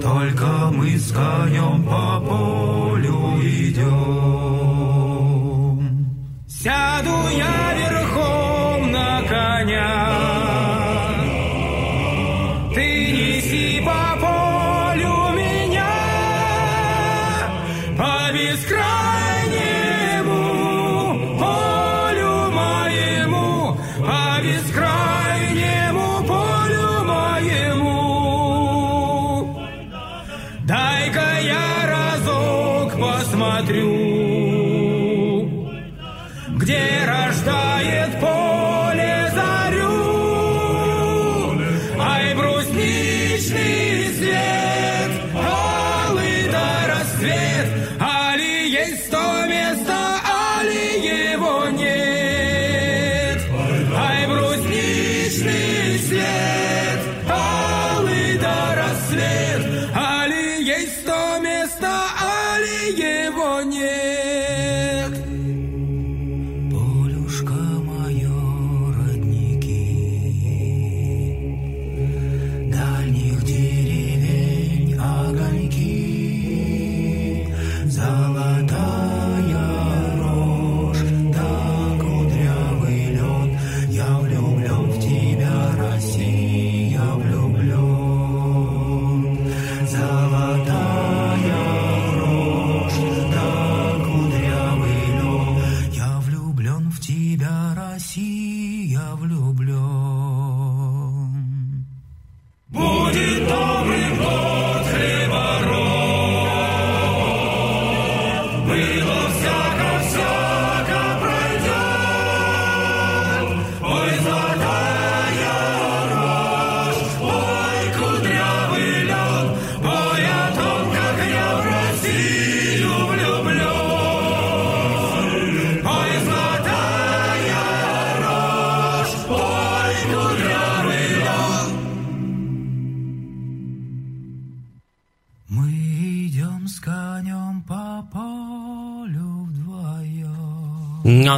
Только мы с конем по полю идем. Сяду я верхом на коня,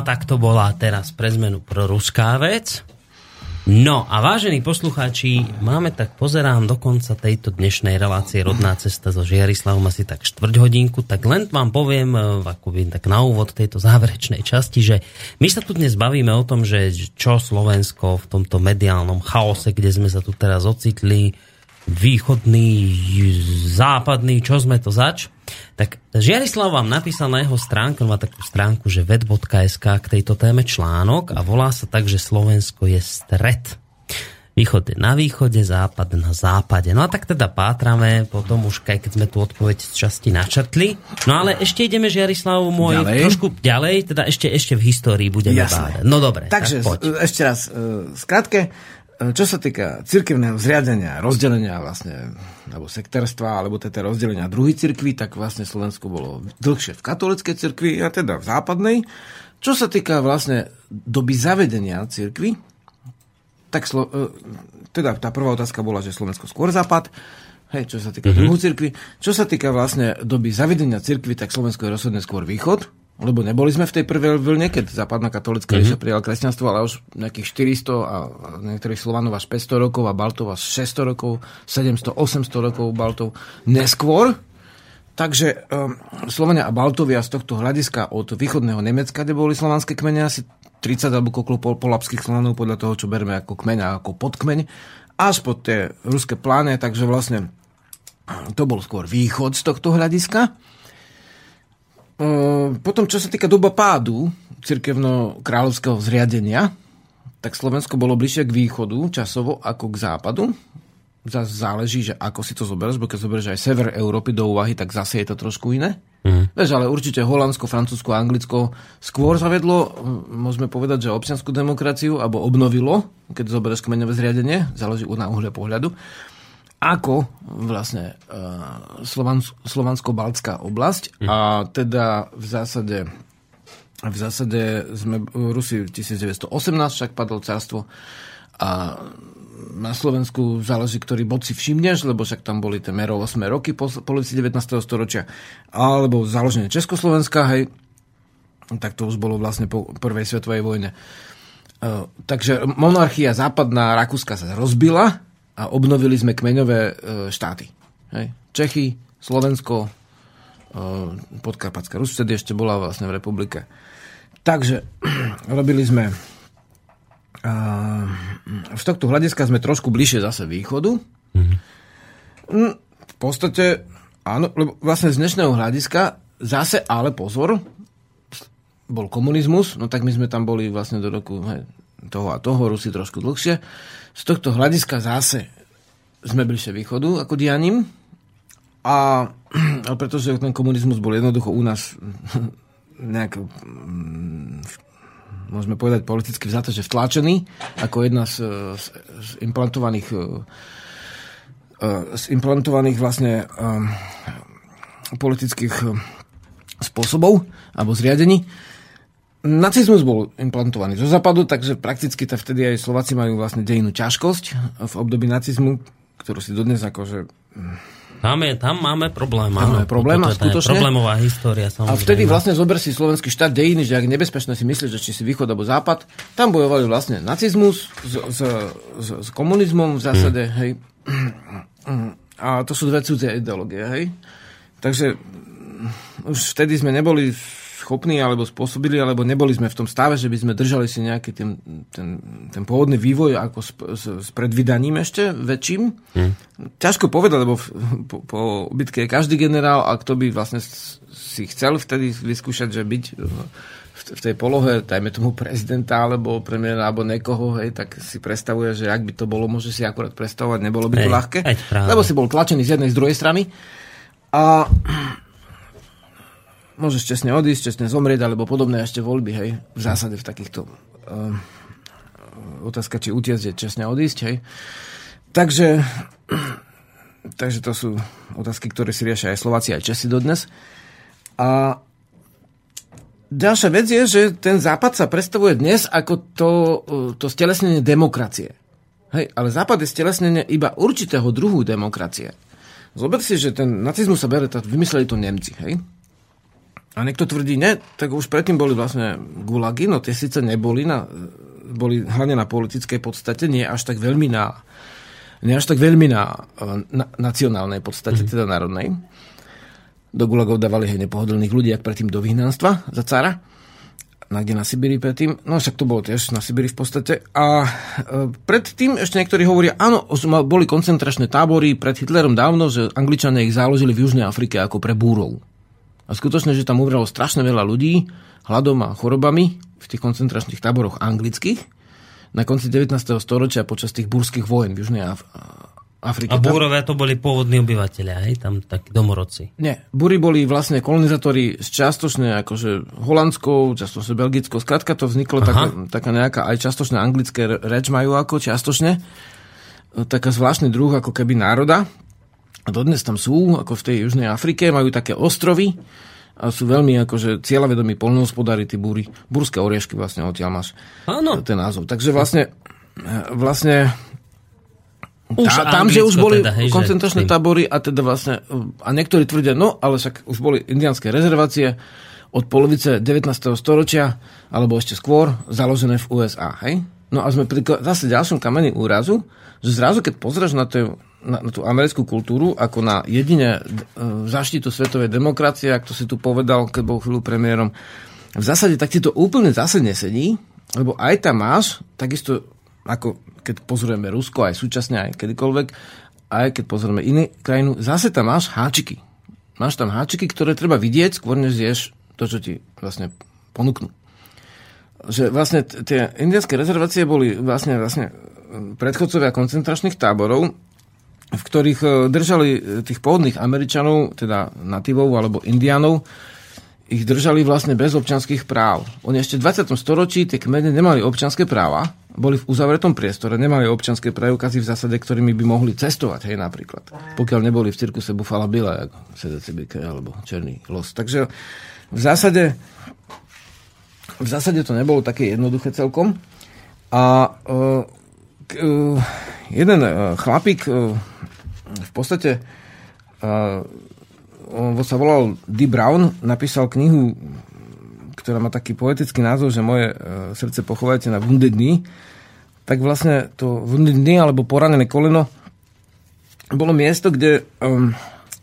tak to bola teraz pre zmenu proruská vec. No a vážení poslucháči, máme tak, pozerám do konca tejto dnešnej relácie Rodná cesta so Žiarislavom asi tak štvrť hodinku, tak len vám poviem, e, akoby tak na úvod tejto záverečnej časti, že my sa tu dnes bavíme o tom, že čo Slovensko v tomto mediálnom chaose, kde sme sa tu teraz ocitli, východný, západný, čo sme to zač? Tak Žiarislav vám napísal na jeho stránku, má takú stránku, že ved.sk k tejto téme článok a volá sa tak, že Slovensko je stred. Východ je na východe, západ na západe. No a tak teda pátrame, potom už aj keď sme tu odpoveď z časti načrtli. No ale ešte ideme, Žiarislav, môj, Ďalej. trošku ďalej, teda ešte, ešte v histórii budeme bádať. No dobre, Takže tak poď. ešte raz, skrátke, e, čo sa týka cirkevného zriadenia, rozdelenia vlastne, alebo sektárstva, alebo teda rozdelenia druhých cirkví, tak vlastne Slovensko bolo dlhšie v katolíckej cirkvi, a teda v západnej. Čo sa týka vlastne doby zavedenia cirkvi, tak Slo- e, teda tá prvá otázka bola, že Slovensko skôr západ, hej, čo sa týka mm-hmm. druhú cirkvi. Čo sa týka vlastne doby zavedenia cirkvi, tak Slovensko je rozhodne skôr východ, lebo neboli sme v tej prvej vlne, keď západná katolická mm-hmm. ríša prijala kresťanstvo, ale už nejakých 400 a niektorých Slovanov až 500 rokov a Baltov až 600 rokov, 700, 800 rokov Baltov neskôr. Takže um, Slovania a Baltovia z tohto hľadiska od východného Nemecka, kde boli slovanské kmene, asi 30 alebo koľko pol, polapských Slovanov podľa toho, čo berme ako kmeň a ako podkmeň, až po tie ruské pláne, takže vlastne to bol skôr východ z tohto hľadiska. Ehm, Potom, čo sa týka doba pádu cirkevno-kráľovského zriadenia, tak Slovensko bolo bližšie k východu časovo ako k západu. Zase záleží, že ako si to zoberieš, bo keď zoberieš aj sever Európy do úvahy, tak zase je to trošku iné. Mm. Vieš, ale určite Holandsko, Francúzsko, Anglicko skôr zavedlo, hm, môžeme povedať, že občianskú demokraciu, alebo obnovilo, keď zoberieš kmeňové zriadenie, záleží na uhle pohľadu, ako vlastne uh, Slovans- Slovansko-Baltská oblasť. A teda v zásade v zásade sme Rusi 1918 však padlo carstvo a na Slovensku záleží, ktorý bod si všimneš, lebo však tam boli tie Merov 8 roky po polovici 19. storočia, alebo založenie Československa, hej, tak to už bolo vlastne po prvej svetovej vojne. Uh, takže monarchia západná Rakúska sa rozbila a obnovili sme kmeňové uh, štáty. Hej. Čechy, Slovensko, uh, Podkarpatská Rus vtedy ešte bola vlastne v republike. Takže [CLEARS THROAT] robili sme uh, z tohto hľadiska sme trošku bližšie zase východu. Mm, v podstate áno, lebo vlastne z dnešného hľadiska zase ale pozor, bol komunizmus, no tak my sme tam boli vlastne do roku hej, toho a toho, Rusi trošku dlhšie. Z tohto hľadiska zase sme bližšie východu ako dianím. A ale pretože ten komunizmus bol jednoducho u nás [LAUGHS] nejak mm, môžeme povedať politicky vzato, že vtláčený ako jedna z, z, z implantovaných e, z implantovaných vlastne um, politických spôsobov alebo zriadení. Nacizmus bol implantovaný zo západu, takže prakticky to vtedy aj Slováci majú vlastne dejinú ťažkosť v období nacizmu, ktorú si dodnes akože Tam, je, tam máme problém. Máme áno. problém, a tá skutočne. Problémová história, A samozrejme. vtedy vlastne zober si slovenský štát dejiny, že ak nebezpečné si myslíš, že či si východ alebo západ, tam bojovali vlastne nacizmus s, s, s, s komunizmom v zásade, hmm. hej. [CLEARS THROAT] A to sú dve cudzie ideológie, hej. Takže mm, už vtedy sme neboli schopní alebo spôsobili, alebo neboli sme v tom stave, že by sme držali si nejaký ten, ten, ten pôvodný vývoj ako s, s, s predvydaním ešte väčším. Hmm. Ťažko povedať, lebo v, po, po bitke je každý generál a kto by vlastne si chcel vtedy vyskúšať, že byť v, v tej polohe, dajme tomu prezidenta alebo premiéra alebo niekoho, hej, tak si predstavuje, že ak by to bolo, môže si akurát predstavovať, nebolo by to Hej, ľahké, práve. lebo si bol tlačený z jednej, z druhej strany. A môžeš čestne odísť, čestne zomrieť, alebo podobné ešte voľby, hej, v zásade v takýchto um, otázka, či utiecť je čestne odísť, hej. Takže, [CLEARS THROAT] takže to sú otázky, ktoré si riešia aj Slováci, aj Česi dodnes. A ďalšia vec je, že ten západ sa predstavuje dnes ako to, uh, to stelesnenie demokracie. Hej, ale západ je stelesnenie iba určitého druhu demokracie. Zober si, že ten nacizmus sa bere, vymysleli to Nemci, hej? A niekto tvrdí, ne, tak už predtým boli vlastne gulagy, no tie síce neboli na boli hlavne na politickej podstate, nie až tak veľmi na, nie až tak veľmi na, na nacionálnej podstate, mm. teda národnej. Do gulagov dávali hej nepohodlných ľudí, ak predtým do vyhnanstva za cara na kde na Sibíri predtým. No však to bolo tiež na Sibíri v podstate. A e, predtým ešte niektorí hovoria, áno, boli koncentračné tábory pred Hitlerom dávno, že Angličania ich založili v Južnej Afrike ako pre búrov. A skutočne, že tam umrelo strašne veľa ľudí hladom a chorobami v tých koncentračných táboroch anglických na konci 19. storočia počas tých búrskych vojen v Južnej Af- Afrike. A búrové to boli pôvodní obyvateľia, hej? Tam takí domorodci. Nie, búry boli vlastne kolonizátori z čiastočne akože holandskou, čiastočne belgickou. Skrátka to vzniklo taká, taká nejaká aj čiastočne anglické reč majú ako čiastočne. Taká zvláštny druh ako keby národa. A dodnes tam sú, ako v tej Južnej Afrike, majú také ostrovy a sú veľmi akože cieľavedomí polnohospodári, tí búry. Búrske oriešky vlastne odtiaľ máš Áno. ten názov. Takže vlastne, vlastne Už tá, tam, že už boli teda, hej, že koncentračné tým. tábory a teda vlastne, a niektorí tvrdia, no, ale však už boli indianské rezervácie od polovice 19. storočia, alebo ešte skôr, založené v USA, hej? No a sme pri zase ďalšom kameni úrazu, že zrazu, keď pozrieš na, tú, na, na tú americkú kultúru ako na jedine e, zaštitu svetovej demokracie, ak to si tu povedal, keď bol chvíľu premiérom, v zásade tak ti to úplne zase nesedí, lebo aj tam máš, takisto ako keď pozrieme Rusko, aj súčasne, aj kedykoľvek, aj keď pozrieme inú krajinu, zase tam máš háčiky. Máš tam háčiky, ktoré treba vidieť, skôr než zješ to, čo ti vlastne ponúknú. Že vlastne tie indianské rezervácie boli vlastne, vlastne predchodcovia koncentračných táborov, v ktorých e, držali e, tých pôvodných Američanov, teda nativov alebo indianov, ich držali vlastne bez občanských práv. Oni ešte v 20. storočí tie kmene nemali občanské práva, boli v uzavretom priestore, nemali občanské preukazy v zásade, ktorými by mohli cestovať, hej, napríklad. Pokiaľ neboli v cirkuse Buffalo Bill, ako CDCBK alebo Černý los. Takže v zásade v zásade to nebolo také jednoduché celkom. A uh, jeden chlapík v podstate uh, on sa volal D. Brown, napísal knihu, ktorá má taký poetický názov, že moje e, srdce pochovajte na Wounded Knee. Tak vlastne to Wounded Knee, alebo poranené koleno, bolo miesto, kde um,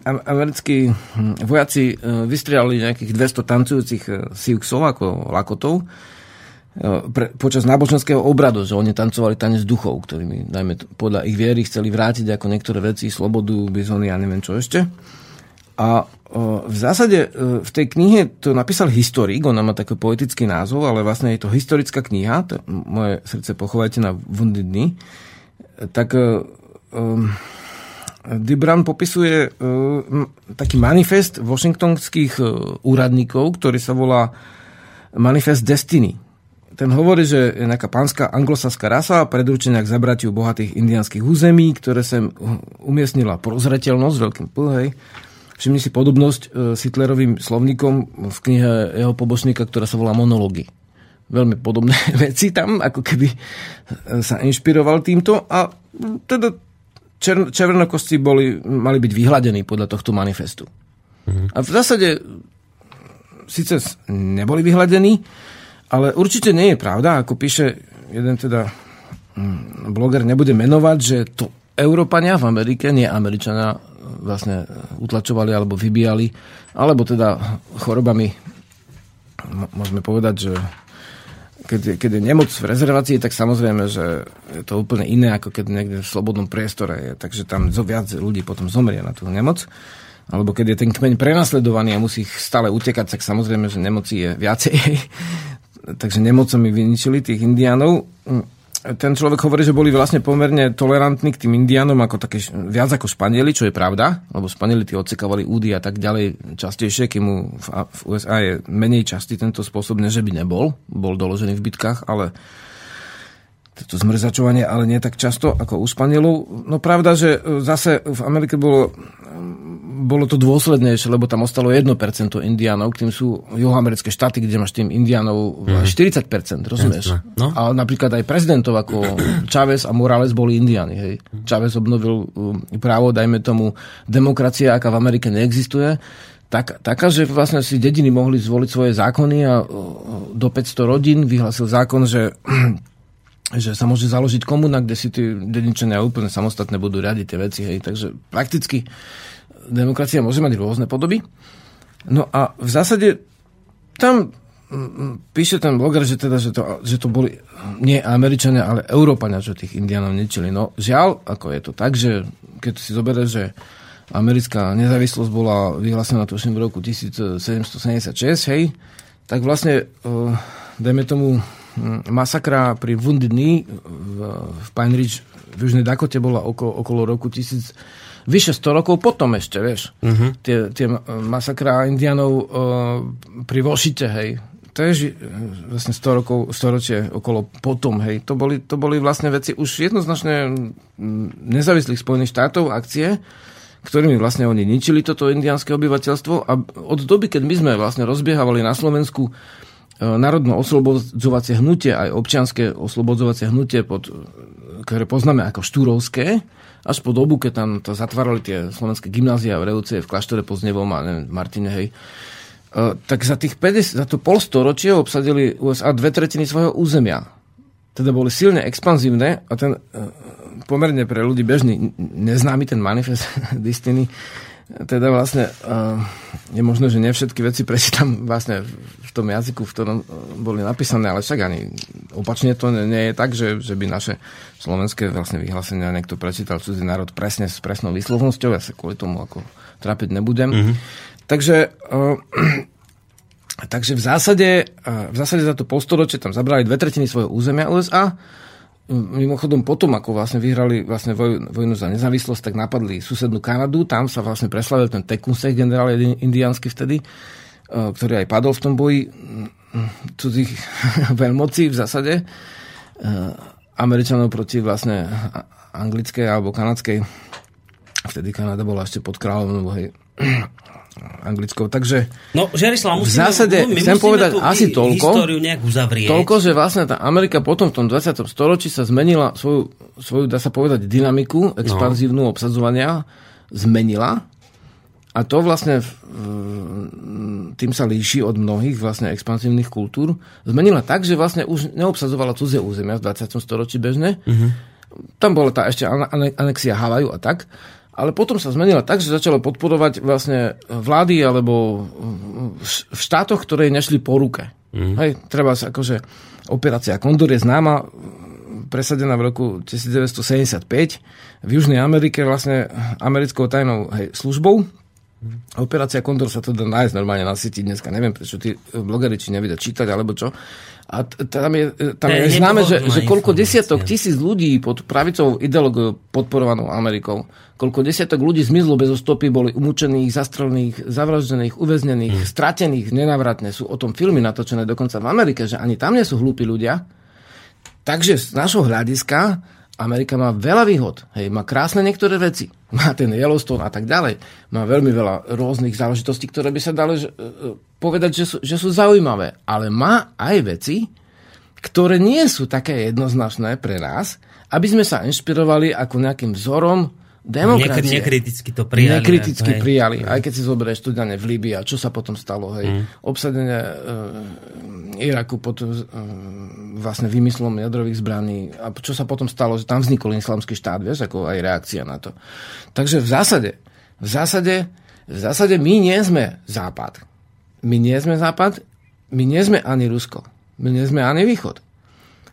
americkí hm, vojaci uh, vystriali nejakých 200 tancujúcich uh, siuxov ako lakotov uh, pre, počas náboženského obradu, že oni tancovali tanec duchov, ktorými najmä podľa ich viery chceli vrátiť ako niektoré veci, slobodu, bizony a neviem čo ešte. A v zásade v tej knihe to napísal historik, ona má taký poetický názov, ale vlastne je to historická kniha, to moje srdce pochovajte na Wounded Dny, tak um, Dibran popisuje um, taký manifest washingtonských úradníkov, ktorý sa volá Manifest Destiny. Ten hovorí, že je nejaká pánska anglosaská rasa predurčená k zabratiu bohatých indianských území, ktoré sem umiestnila prozreteľnosť, veľkým plhej, Všimni si podobnosť e, s Hitlerovým slovníkom v knihe jeho pobočníka, ktorá sa volá Monológy. Veľmi podobné [LAUGHS] veci tam, ako keby sa inšpiroval týmto a teda čer, červenokosti boli, mali byť vyhľadení podľa tohto manifestu. Mm. A v zásade síce neboli vyhľadení, ale určite nie je pravda, ako píše jeden teda hm, bloger, nebude menovať, že to Európania v Amerike, nie Američania, vlastne utlačovali alebo vybíjali, alebo teda chorobami môžeme povedať, že keď je, keď je nemoc v rezervácii, tak samozrejme, že je to úplne iné, ako keď niekde v slobodnom priestore je. Takže tam viac ľudí potom zomrie na tú nemoc. Alebo keď je ten kmeň prenasledovaný a musí stále utekať, tak samozrejme, že nemoci je viacej. [LAUGHS] Takže nemocami vyničili tých indiánov ten človek hovorí, že boli vlastne pomerne tolerantní k tým indianom ako také, viac ako Španieli, čo je pravda, lebo Španieli tí odsekávali údy a tak ďalej častejšie, kým v, v USA je menej častý tento spôsob, než by nebol, bol doložený v bitkách, ale toto zmrzačovanie, ale nie tak často ako u Španielov. No pravda, že zase v Amerike bolo, bolo to dôslednejšie, lebo tam ostalo 1% indiánov, k tým sú juhoamerické štáty, kde máš tým indiánov mm. 40%, rozumieš? No. A napríklad aj prezidentov ako [CLEARS THROAT] Chávez a Morales boli indiáni. Hej. Chávez obnovil um, právo, dajme tomu, demokracia, aká v Amerike neexistuje, tak, taká, že vlastne si dediny mohli zvoliť svoje zákony a uh, do 500 rodín vyhlasil zákon, že [CLEARS THROAT] že sa môže založiť komuna, kde si tí dedinčania úplne samostatne budú riadiť tie veci. Hej. Takže prakticky demokracia môže mať rôzne podoby. No a v zásade tam mm, píše ten bloger, že, teda, že, to, že to boli nie Američania, ale Európania, čo tých indianov ničili. No žiaľ, ako je to tak, že keď si zoberieš, že americká nezávislosť bola vyhlásená tuším v roku 1776, hej, tak vlastne, uh, dajme tomu, hm, masakra pri Wounded Knee v, v Pine Ridge v Južnej Dakote bola okolo, okolo roku 1000, vyše 100 rokov potom ešte, vieš. Uh-huh. Tie, tie masakra indianov uh, pri Vošite, hej, ži- vlastne 100 rokov, storočie okolo potom, hej. To boli, to boli vlastne veci už jednoznačne nezávislých Spojených štátov, akcie, ktorými vlastne oni ničili toto indiánske obyvateľstvo a od doby, keď my sme vlastne rozbiehávali na Slovensku e, národno oslobodzovacie hnutie, aj občianske oslobodzovacie hnutie, pod, ktoré poznáme ako štúrovské, až po dobu, keď tam to zatvárali tie slovenské gymnázia v Reuce, v kláštore Poznevom a neviem, Martine, hej, E, tak za tých 50, za to polstoročie obsadili USA dve tretiny svojho územia. Teda boli silne expanzívne a ten e, pomerne pre ľudí bežný neznámy ten manifest [LAUGHS] Destiny teda vlastne uh, je možné, že nevšetky veci prečítam vlastne v tom jazyku, v ktorom boli napísané, ale však ani opačne to nie, nie je tak, že, že by naše slovenské vlastne vyhlásenia niekto prečítal cudzí národ presne s presnou výslovnosťou, ja sa kvôli tomu ako trápiť nebudem. Mm-hmm. Takže, uh, takže v zásade, uh, v zásade za to polstoročie tam zabrali dve tretiny svojho územia USA. Mimochodom potom, ako vlastne vyhrali vlastne voj, vojnu za nezávislosť, tak napadli susednú Kanadu. Tam sa vlastne preslavil ten Tecumseh, generál indiánsky vtedy, uh, ktorý aj padol v tom boji cudzích [LAUGHS] veľmocí v zásade. Uh, Američanov proti vlastne anglickej alebo kanadskej. Vtedy Kanada bola ešte pod kráľovnou, hej, anglickou. Takže no, Žerislav, musíme, v zásade my chcem povedať tú asi toľko, toľko, že vlastne tá Amerika potom v tom 20. storočí sa zmenila svoju, svoju dá sa povedať, dynamiku expanzívnu no. obsadzovania zmenila a to vlastne tým sa líši od mnohých vlastne expansívnych kultúr. Zmenila tak, že vlastne už neobsadzovala cudzie územia v 20. storočí bežne. Uh-huh. Tam bola tá ešte anexia Havaju a tak. Ale potom sa zmenila tak, že začalo podporovať vlastne vlády alebo v štátoch, ktoré nešli po ruke. Mm. Hej, treba sa akože operácia Kondor je známa, presadená v roku 1975 v Južnej Amerike vlastne americkou tajnou hej, službou. Operácia Kondor sa to dá nájsť normálne na sieti dneska. Neviem, prečo tí blogeri či nevedia čítať alebo čo. A tam je, tam je, známe, že, že koľko desiatok tisíc ľudí pod pravicou ideológiou podporovanou Amerikou, koľko desiatok ľudí zmizlo bez stopy, boli umúčených, zastrelených, zavraždených, uväznených, hmm. stratených nenávratne. Sú o tom filmy natočené dokonca v Amerike, že ani tam nie sú hlúpi ľudia. Takže z našho hľadiska Amerika má veľa výhod. Hej, má krásne niektoré veci. [LAUGHS] Má ten Yellowstone a tak ďalej. Má veľmi veľa rôznych záležitostí, ktoré by sa dali že, e, povedať, že sú, že sú zaujímavé. Ale má aj veci, ktoré nie sú také jednoznačné pre nás, aby sme sa inšpirovali ako nejakým vzorom demokracie. Nekriticky to prijali. Nekriticky hej. prijali. Aj keď si zoberieš studane v Líbii a čo sa potom stalo, hej. Mm. Obsadenie e, Iraku pod e, vlastne vymyslom jadrových zbraní a čo sa potom stalo, že tam vznikol islamský štát, vieš, ako aj reakcia na to. Takže v zásade, v zásade, v zásade my nie sme Západ. My nie sme Západ, my nie sme ani Rusko. My nie sme ani Východ.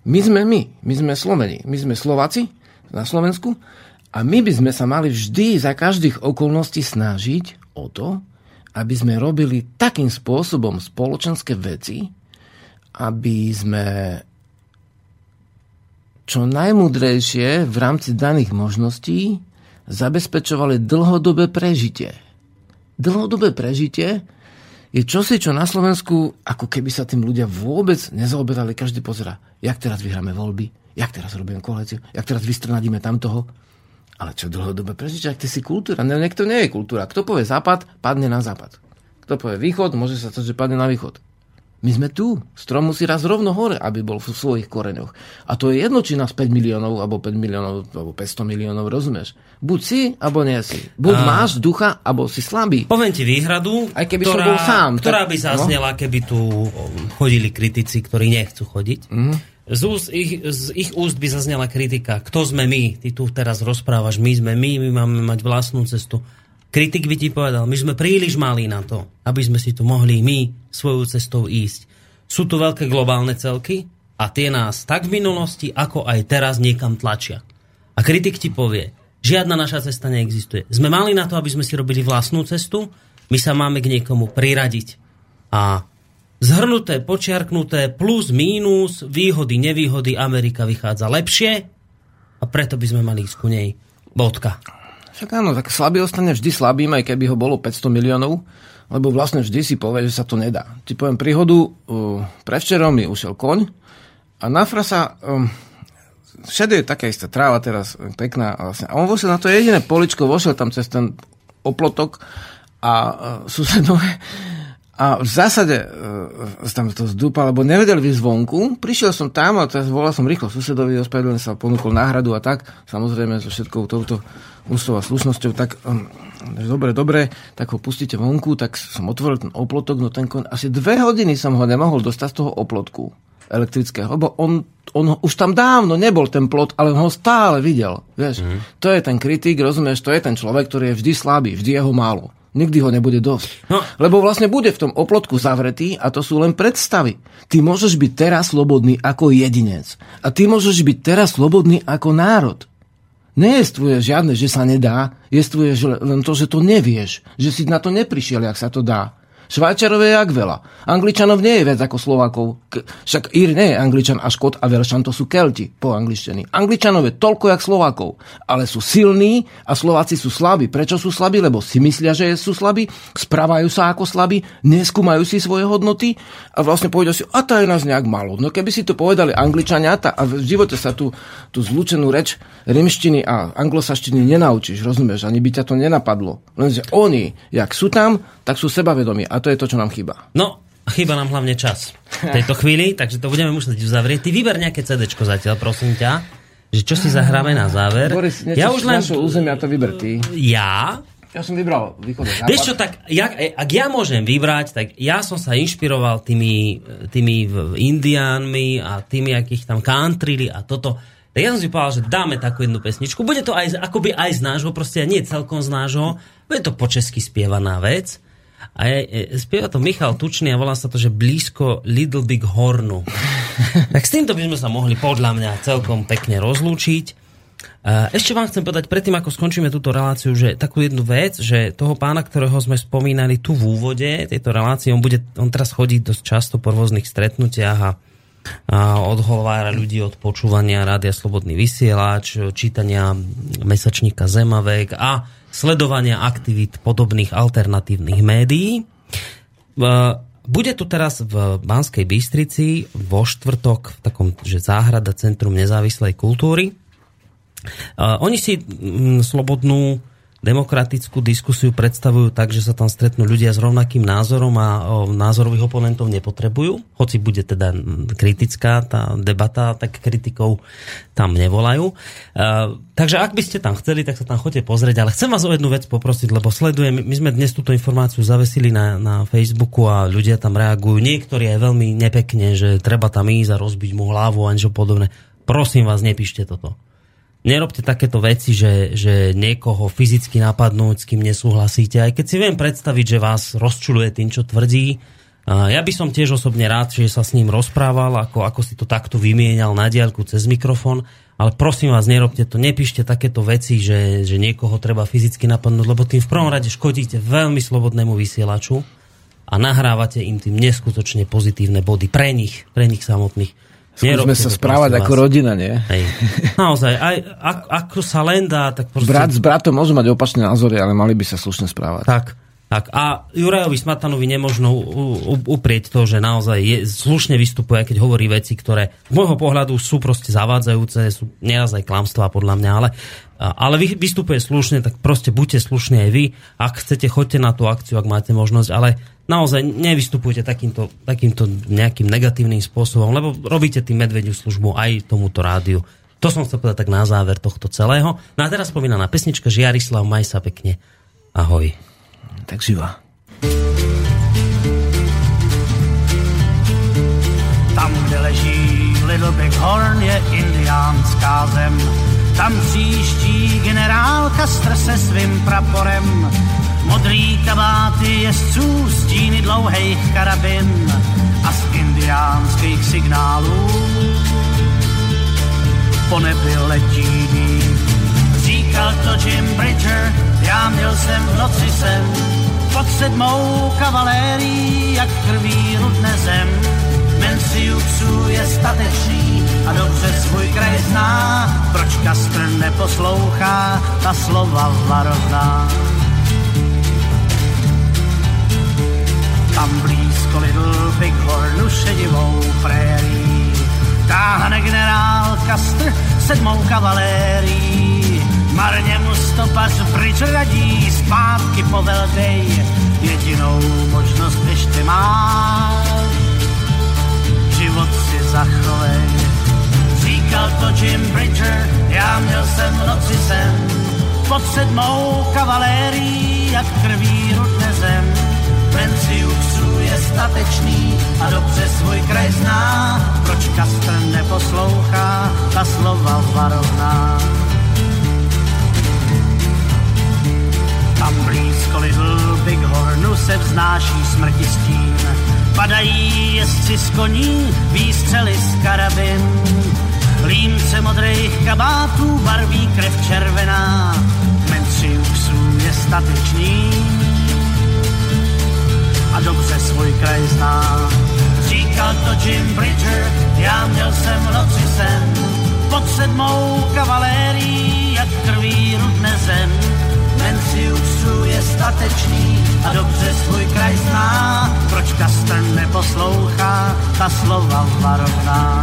My sme my. My sme Sloveni. My sme Slováci na Slovensku a my by sme sa mali vždy za každých okolností snažiť o to, aby sme robili takým spôsobom spoločenské veci, aby sme čo najmudrejšie v rámci daných možností zabezpečovali dlhodobé prežitie. Dlhodobé prežitie je čosi, čo na Slovensku, ako keby sa tým ľudia vôbec nezaoberali. Každý pozera, jak teraz vyhráme voľby, jak teraz robíme koalíciu, jak teraz vystrnadíme tamtoho. Ale čo dlhodobé prežiť, ak ty si kultúra? Ne, niekto nie je kultúra. Kto povie západ, padne na západ. Kto povie východ, môže sa to, že padne na východ. My sme tu. Strom musí raz rovno hore, aby bol v svojich koreňoch. A to je jedno, či nás 5 miliónov, alebo 5 miliónov, alebo 500 miliónov, rozumieš? Buď si, alebo nie si. Buď a... máš ducha, alebo si slabý. Poviem ti výhradu, Aj keby ktorá, som bol sám. ktorá tak, by zaznela, no? keby tu chodili kritici, ktorí nechcú chodiť. Mm. z, úst, ich, z ich úst by zaznela kritika. Kto sme my? Ty tu teraz rozprávaš, my sme my, my máme mať vlastnú cestu. Kritik by ti povedal, my sme príliš malí na to, aby sme si tu mohli my svojou cestou ísť. Sú tu veľké globálne celky a tie nás tak v minulosti, ako aj teraz niekam tlačia. A kritik ti povie, žiadna naša cesta neexistuje. Sme mali na to, aby sme si robili vlastnú cestu, my sa máme k niekomu priradiť. A zhrnuté, počiarknuté, plus, mínus, výhody, nevýhody, Amerika vychádza lepšie a preto by sme mali ísť ku nej. Bodka. Však áno, tak slabý ostane vždy slabým, aj keby ho bolo 500 miliónov, lebo vlastne vždy si povie, že sa to nedá. Ti poviem príhodu, uh, prevčerom mi ušiel koň a na frasa, um, všade je taká istá tráva teraz, eh, pekná. Vlastne. A on vošiel na to jediné poličko, vošiel tam cez ten oplotok a uh, susedové a v zásade uh, tam to zdúpa, lebo nevedel vyjsť zvonku. Prišiel som tam a teraz volal som rýchlo susedovi, ospravedlňujem sa, ponúkol náhradu a tak. Samozrejme so všetkou touto ústou a slušnosťou, tak um, dobre, dobre, tak ho pustíte vonku, tak som otvoril ten oplotok, no ten kon, asi dve hodiny som ho nemohol dostať z toho oplotku elektrického, lebo on, on už tam dávno nebol ten plot, ale ho stále videl. Vieš, mm. to je ten kritik, rozumieš, to je ten človek, ktorý je vždy slabý, vždy je ho málo. Nikdy ho nebude dosť. No. Lebo vlastne bude v tom oplotku zavretý a to sú len predstavy. Ty môžeš byť teraz slobodný ako jedinec. A ty môžeš byť teraz slobodný ako národ. Nejestvuje žiadne, že sa nedá, jestvuje len to, že to nevieš, že si na to neprišiel, jak sa to dá. Švajčarov je jak veľa. Angličanov nie je viac ako Slovákov. K- Však Ír nie je Angličan a Škot a Velšan, to sú Kelti po angličtení. Angličanov je toľko jak Slovákov, ale sú silní a Slováci sú slabí. Prečo sú slabí? Lebo si myslia, že sú slabí, správajú sa ako slabí, neskúmajú si svoje hodnoty a vlastne povedia si, a to je nás nejak málo. No keby si to povedali Angličania a v živote sa tú, tú zlúčenú reč rimštiny a anglosaštiny nenaučíš, rozumieš? Ani by ťa to nenapadlo. Lenže oni, jak sú tam, tak sú sebavedomí. A to je to, čo nám chýba. No, chýba nám hlavne čas v tejto chvíli, takže to budeme musieť uzavrieť. Ty vyber nejaké CD zatiaľ, prosím ťa, že čo si zahráme na záver. Boris, ja už len... územia to vyber ty. Ja? Ja som vybral východný západ. Vieš čo, tak jak, ak ja môžem vybrať, tak ja som sa inšpiroval tými, tými v- indiánmi a tými, akých tam countrili a toto. Tak ja som si povedal, že dáme takú jednu pesničku. Bude to aj, akoby aj z nášho, proste nie celkom z nášho. Bude to po česky spievaná vec. A je, je, spieva to Michal Tučný a volá sa to, že blízko Little Big Hornu. [LAUGHS] tak s týmto by sme sa mohli podľa mňa celkom pekne rozlúčiť. Ešte vám chcem povedať, predtým ako skončíme túto reláciu, že takú jednu vec, že toho pána, ktorého sme spomínali tu v úvode tejto relácie, on, bude, on teraz chodí dosť často po rôznych stretnutiach a, a odhovára ľudí od počúvania Rádia Slobodný vysielač, čítania mesačníka Zemavek a sledovania aktivít podobných alternatívnych médií. Bude tu teraz v Banskej Bystrici vo štvrtok v takom, že záhrada Centrum nezávislej kultúry. Oni si mm, slobodnú demokratickú diskusiu predstavujú tak, že sa tam stretnú ľudia s rovnakým názorom a názorových oponentov nepotrebujú, hoci bude teda kritická tá debata, tak kritikov tam nevolajú. Uh, takže ak by ste tam chceli, tak sa tam chodite pozrieť, ale chcem vás o jednu vec poprosiť, lebo sledujem, my sme dnes túto informáciu zavesili na, na Facebooku a ľudia tam reagujú, niektorí aj veľmi nepekne, že treba tam ísť a rozbiť mu hlavu a niečo podobné. Prosím vás, nepíšte toto nerobte takéto veci, že, že niekoho fyzicky napadnúť, s kým nesúhlasíte. Aj keď si viem predstaviť, že vás rozčuluje tým, čo tvrdí. Ja by som tiež osobne rád, že sa s ním rozprával, ako, ako si to takto vymienial na diaľku cez mikrofón. Ale prosím vás, nerobte to, nepíšte takéto veci, že, že niekoho treba fyzicky napadnúť, lebo tým v prvom rade škodíte veľmi slobodnému vysielaču a nahrávate im tým neskutočne pozitívne body pre nich, pre nich samotných. Skúsme sa správať ako vás. rodina, nie? Hej. Naozaj, aj, ak, ako sa len dá, tak proste... Brat s bratom môžu mať opačné názory, ale mali by sa slušne správať. Tak, tak. A Jurajovi Smatanovi nemožno uprieť to, že naozaj je, slušne vystupuje, keď hovorí veci, ktoré z môjho pohľadu sú proste zavádzajúce, sú nieraz aj klamstvá podľa mňa, ale, ale vy, vystupuje slušne, tak proste buďte slušní aj vy. Ak chcete, choďte na tú akciu, ak máte možnosť, ale naozaj nevystupujte takýmto, takýmto nejakým negatívnym spôsobom, lebo robíte tým medvediu službu aj tomuto rádiu. To som chcel povedať tak na záver tohto celého. No a teraz spomínaná pesnička Žiarislav, maj sa pekne. Ahoj. Tak živa. Tam, kde leží Little Big Bighorn je indiánská zem. Tam příští generál Kastr se svým praporem. Modrý kabáty jezdců, stíny dlouhých karabin a z indiánských signálů po nebi letí. Říkal to Jim Bridger, já měl jsem v noci sen, pod sedmou kavalérií, jak krví rudne zem. Menciuxu je statečný a dobře svůj kraj zná, proč Kastr neposlouchá ta slova varovná. Tam blízko Little Bighornu šedivou prérii táhne generál Kastr sedmou kavalérií. Marně mu stopař pryč radí, zpátky poveldej, jedinou možnost ještě máš. Zachovej. Říkal to Jim Bridger, já měl jsem v noci sen, pod sedmou kavalérií, jak krví rudne zem. Menciuxu je statečný a dobře svůj kraj zná, proč Kastr neposlouchá ta slova varovná. Tam blízko Little Bighornu se vznáší smrti stín, padají jezdci z koní, výstřely z karabin. Límce modrých kabátů barví krev červená, Menciuxu je statečný, a dobře svůj kraj zná. Říkal to Jim Bridger, já měl jsem v noci sen, pod sedmou kavalérií, jak krví rudne zem. Menciuxu je statečný a dobře svůj kraj zná, proč Kastr neposlouchá ta slova varovná.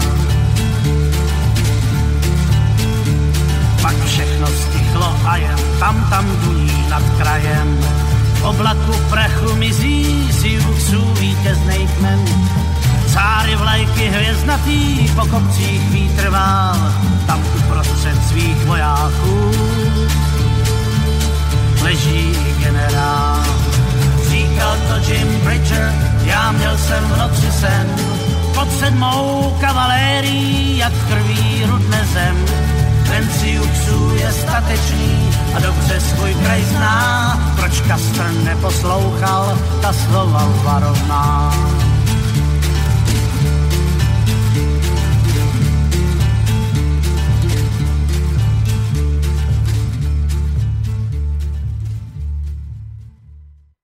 Pak všechno stichlo a jen tam tam duní nad krajem v oblaku prachu mizí si uksů vítěznej kmen. Cáry vlajky hvězdnatý po kopcích vítr vál, tam uprostřed svých vojáků leží generál. Říkal to Jim Bridger, já měl jsem v noci sen, pod sedmou kavalérií, jak krví rudne zem. Menciuxu je statečný a dobře svůj kraj zná, proč Kastr neposlouchal ta slova varovná.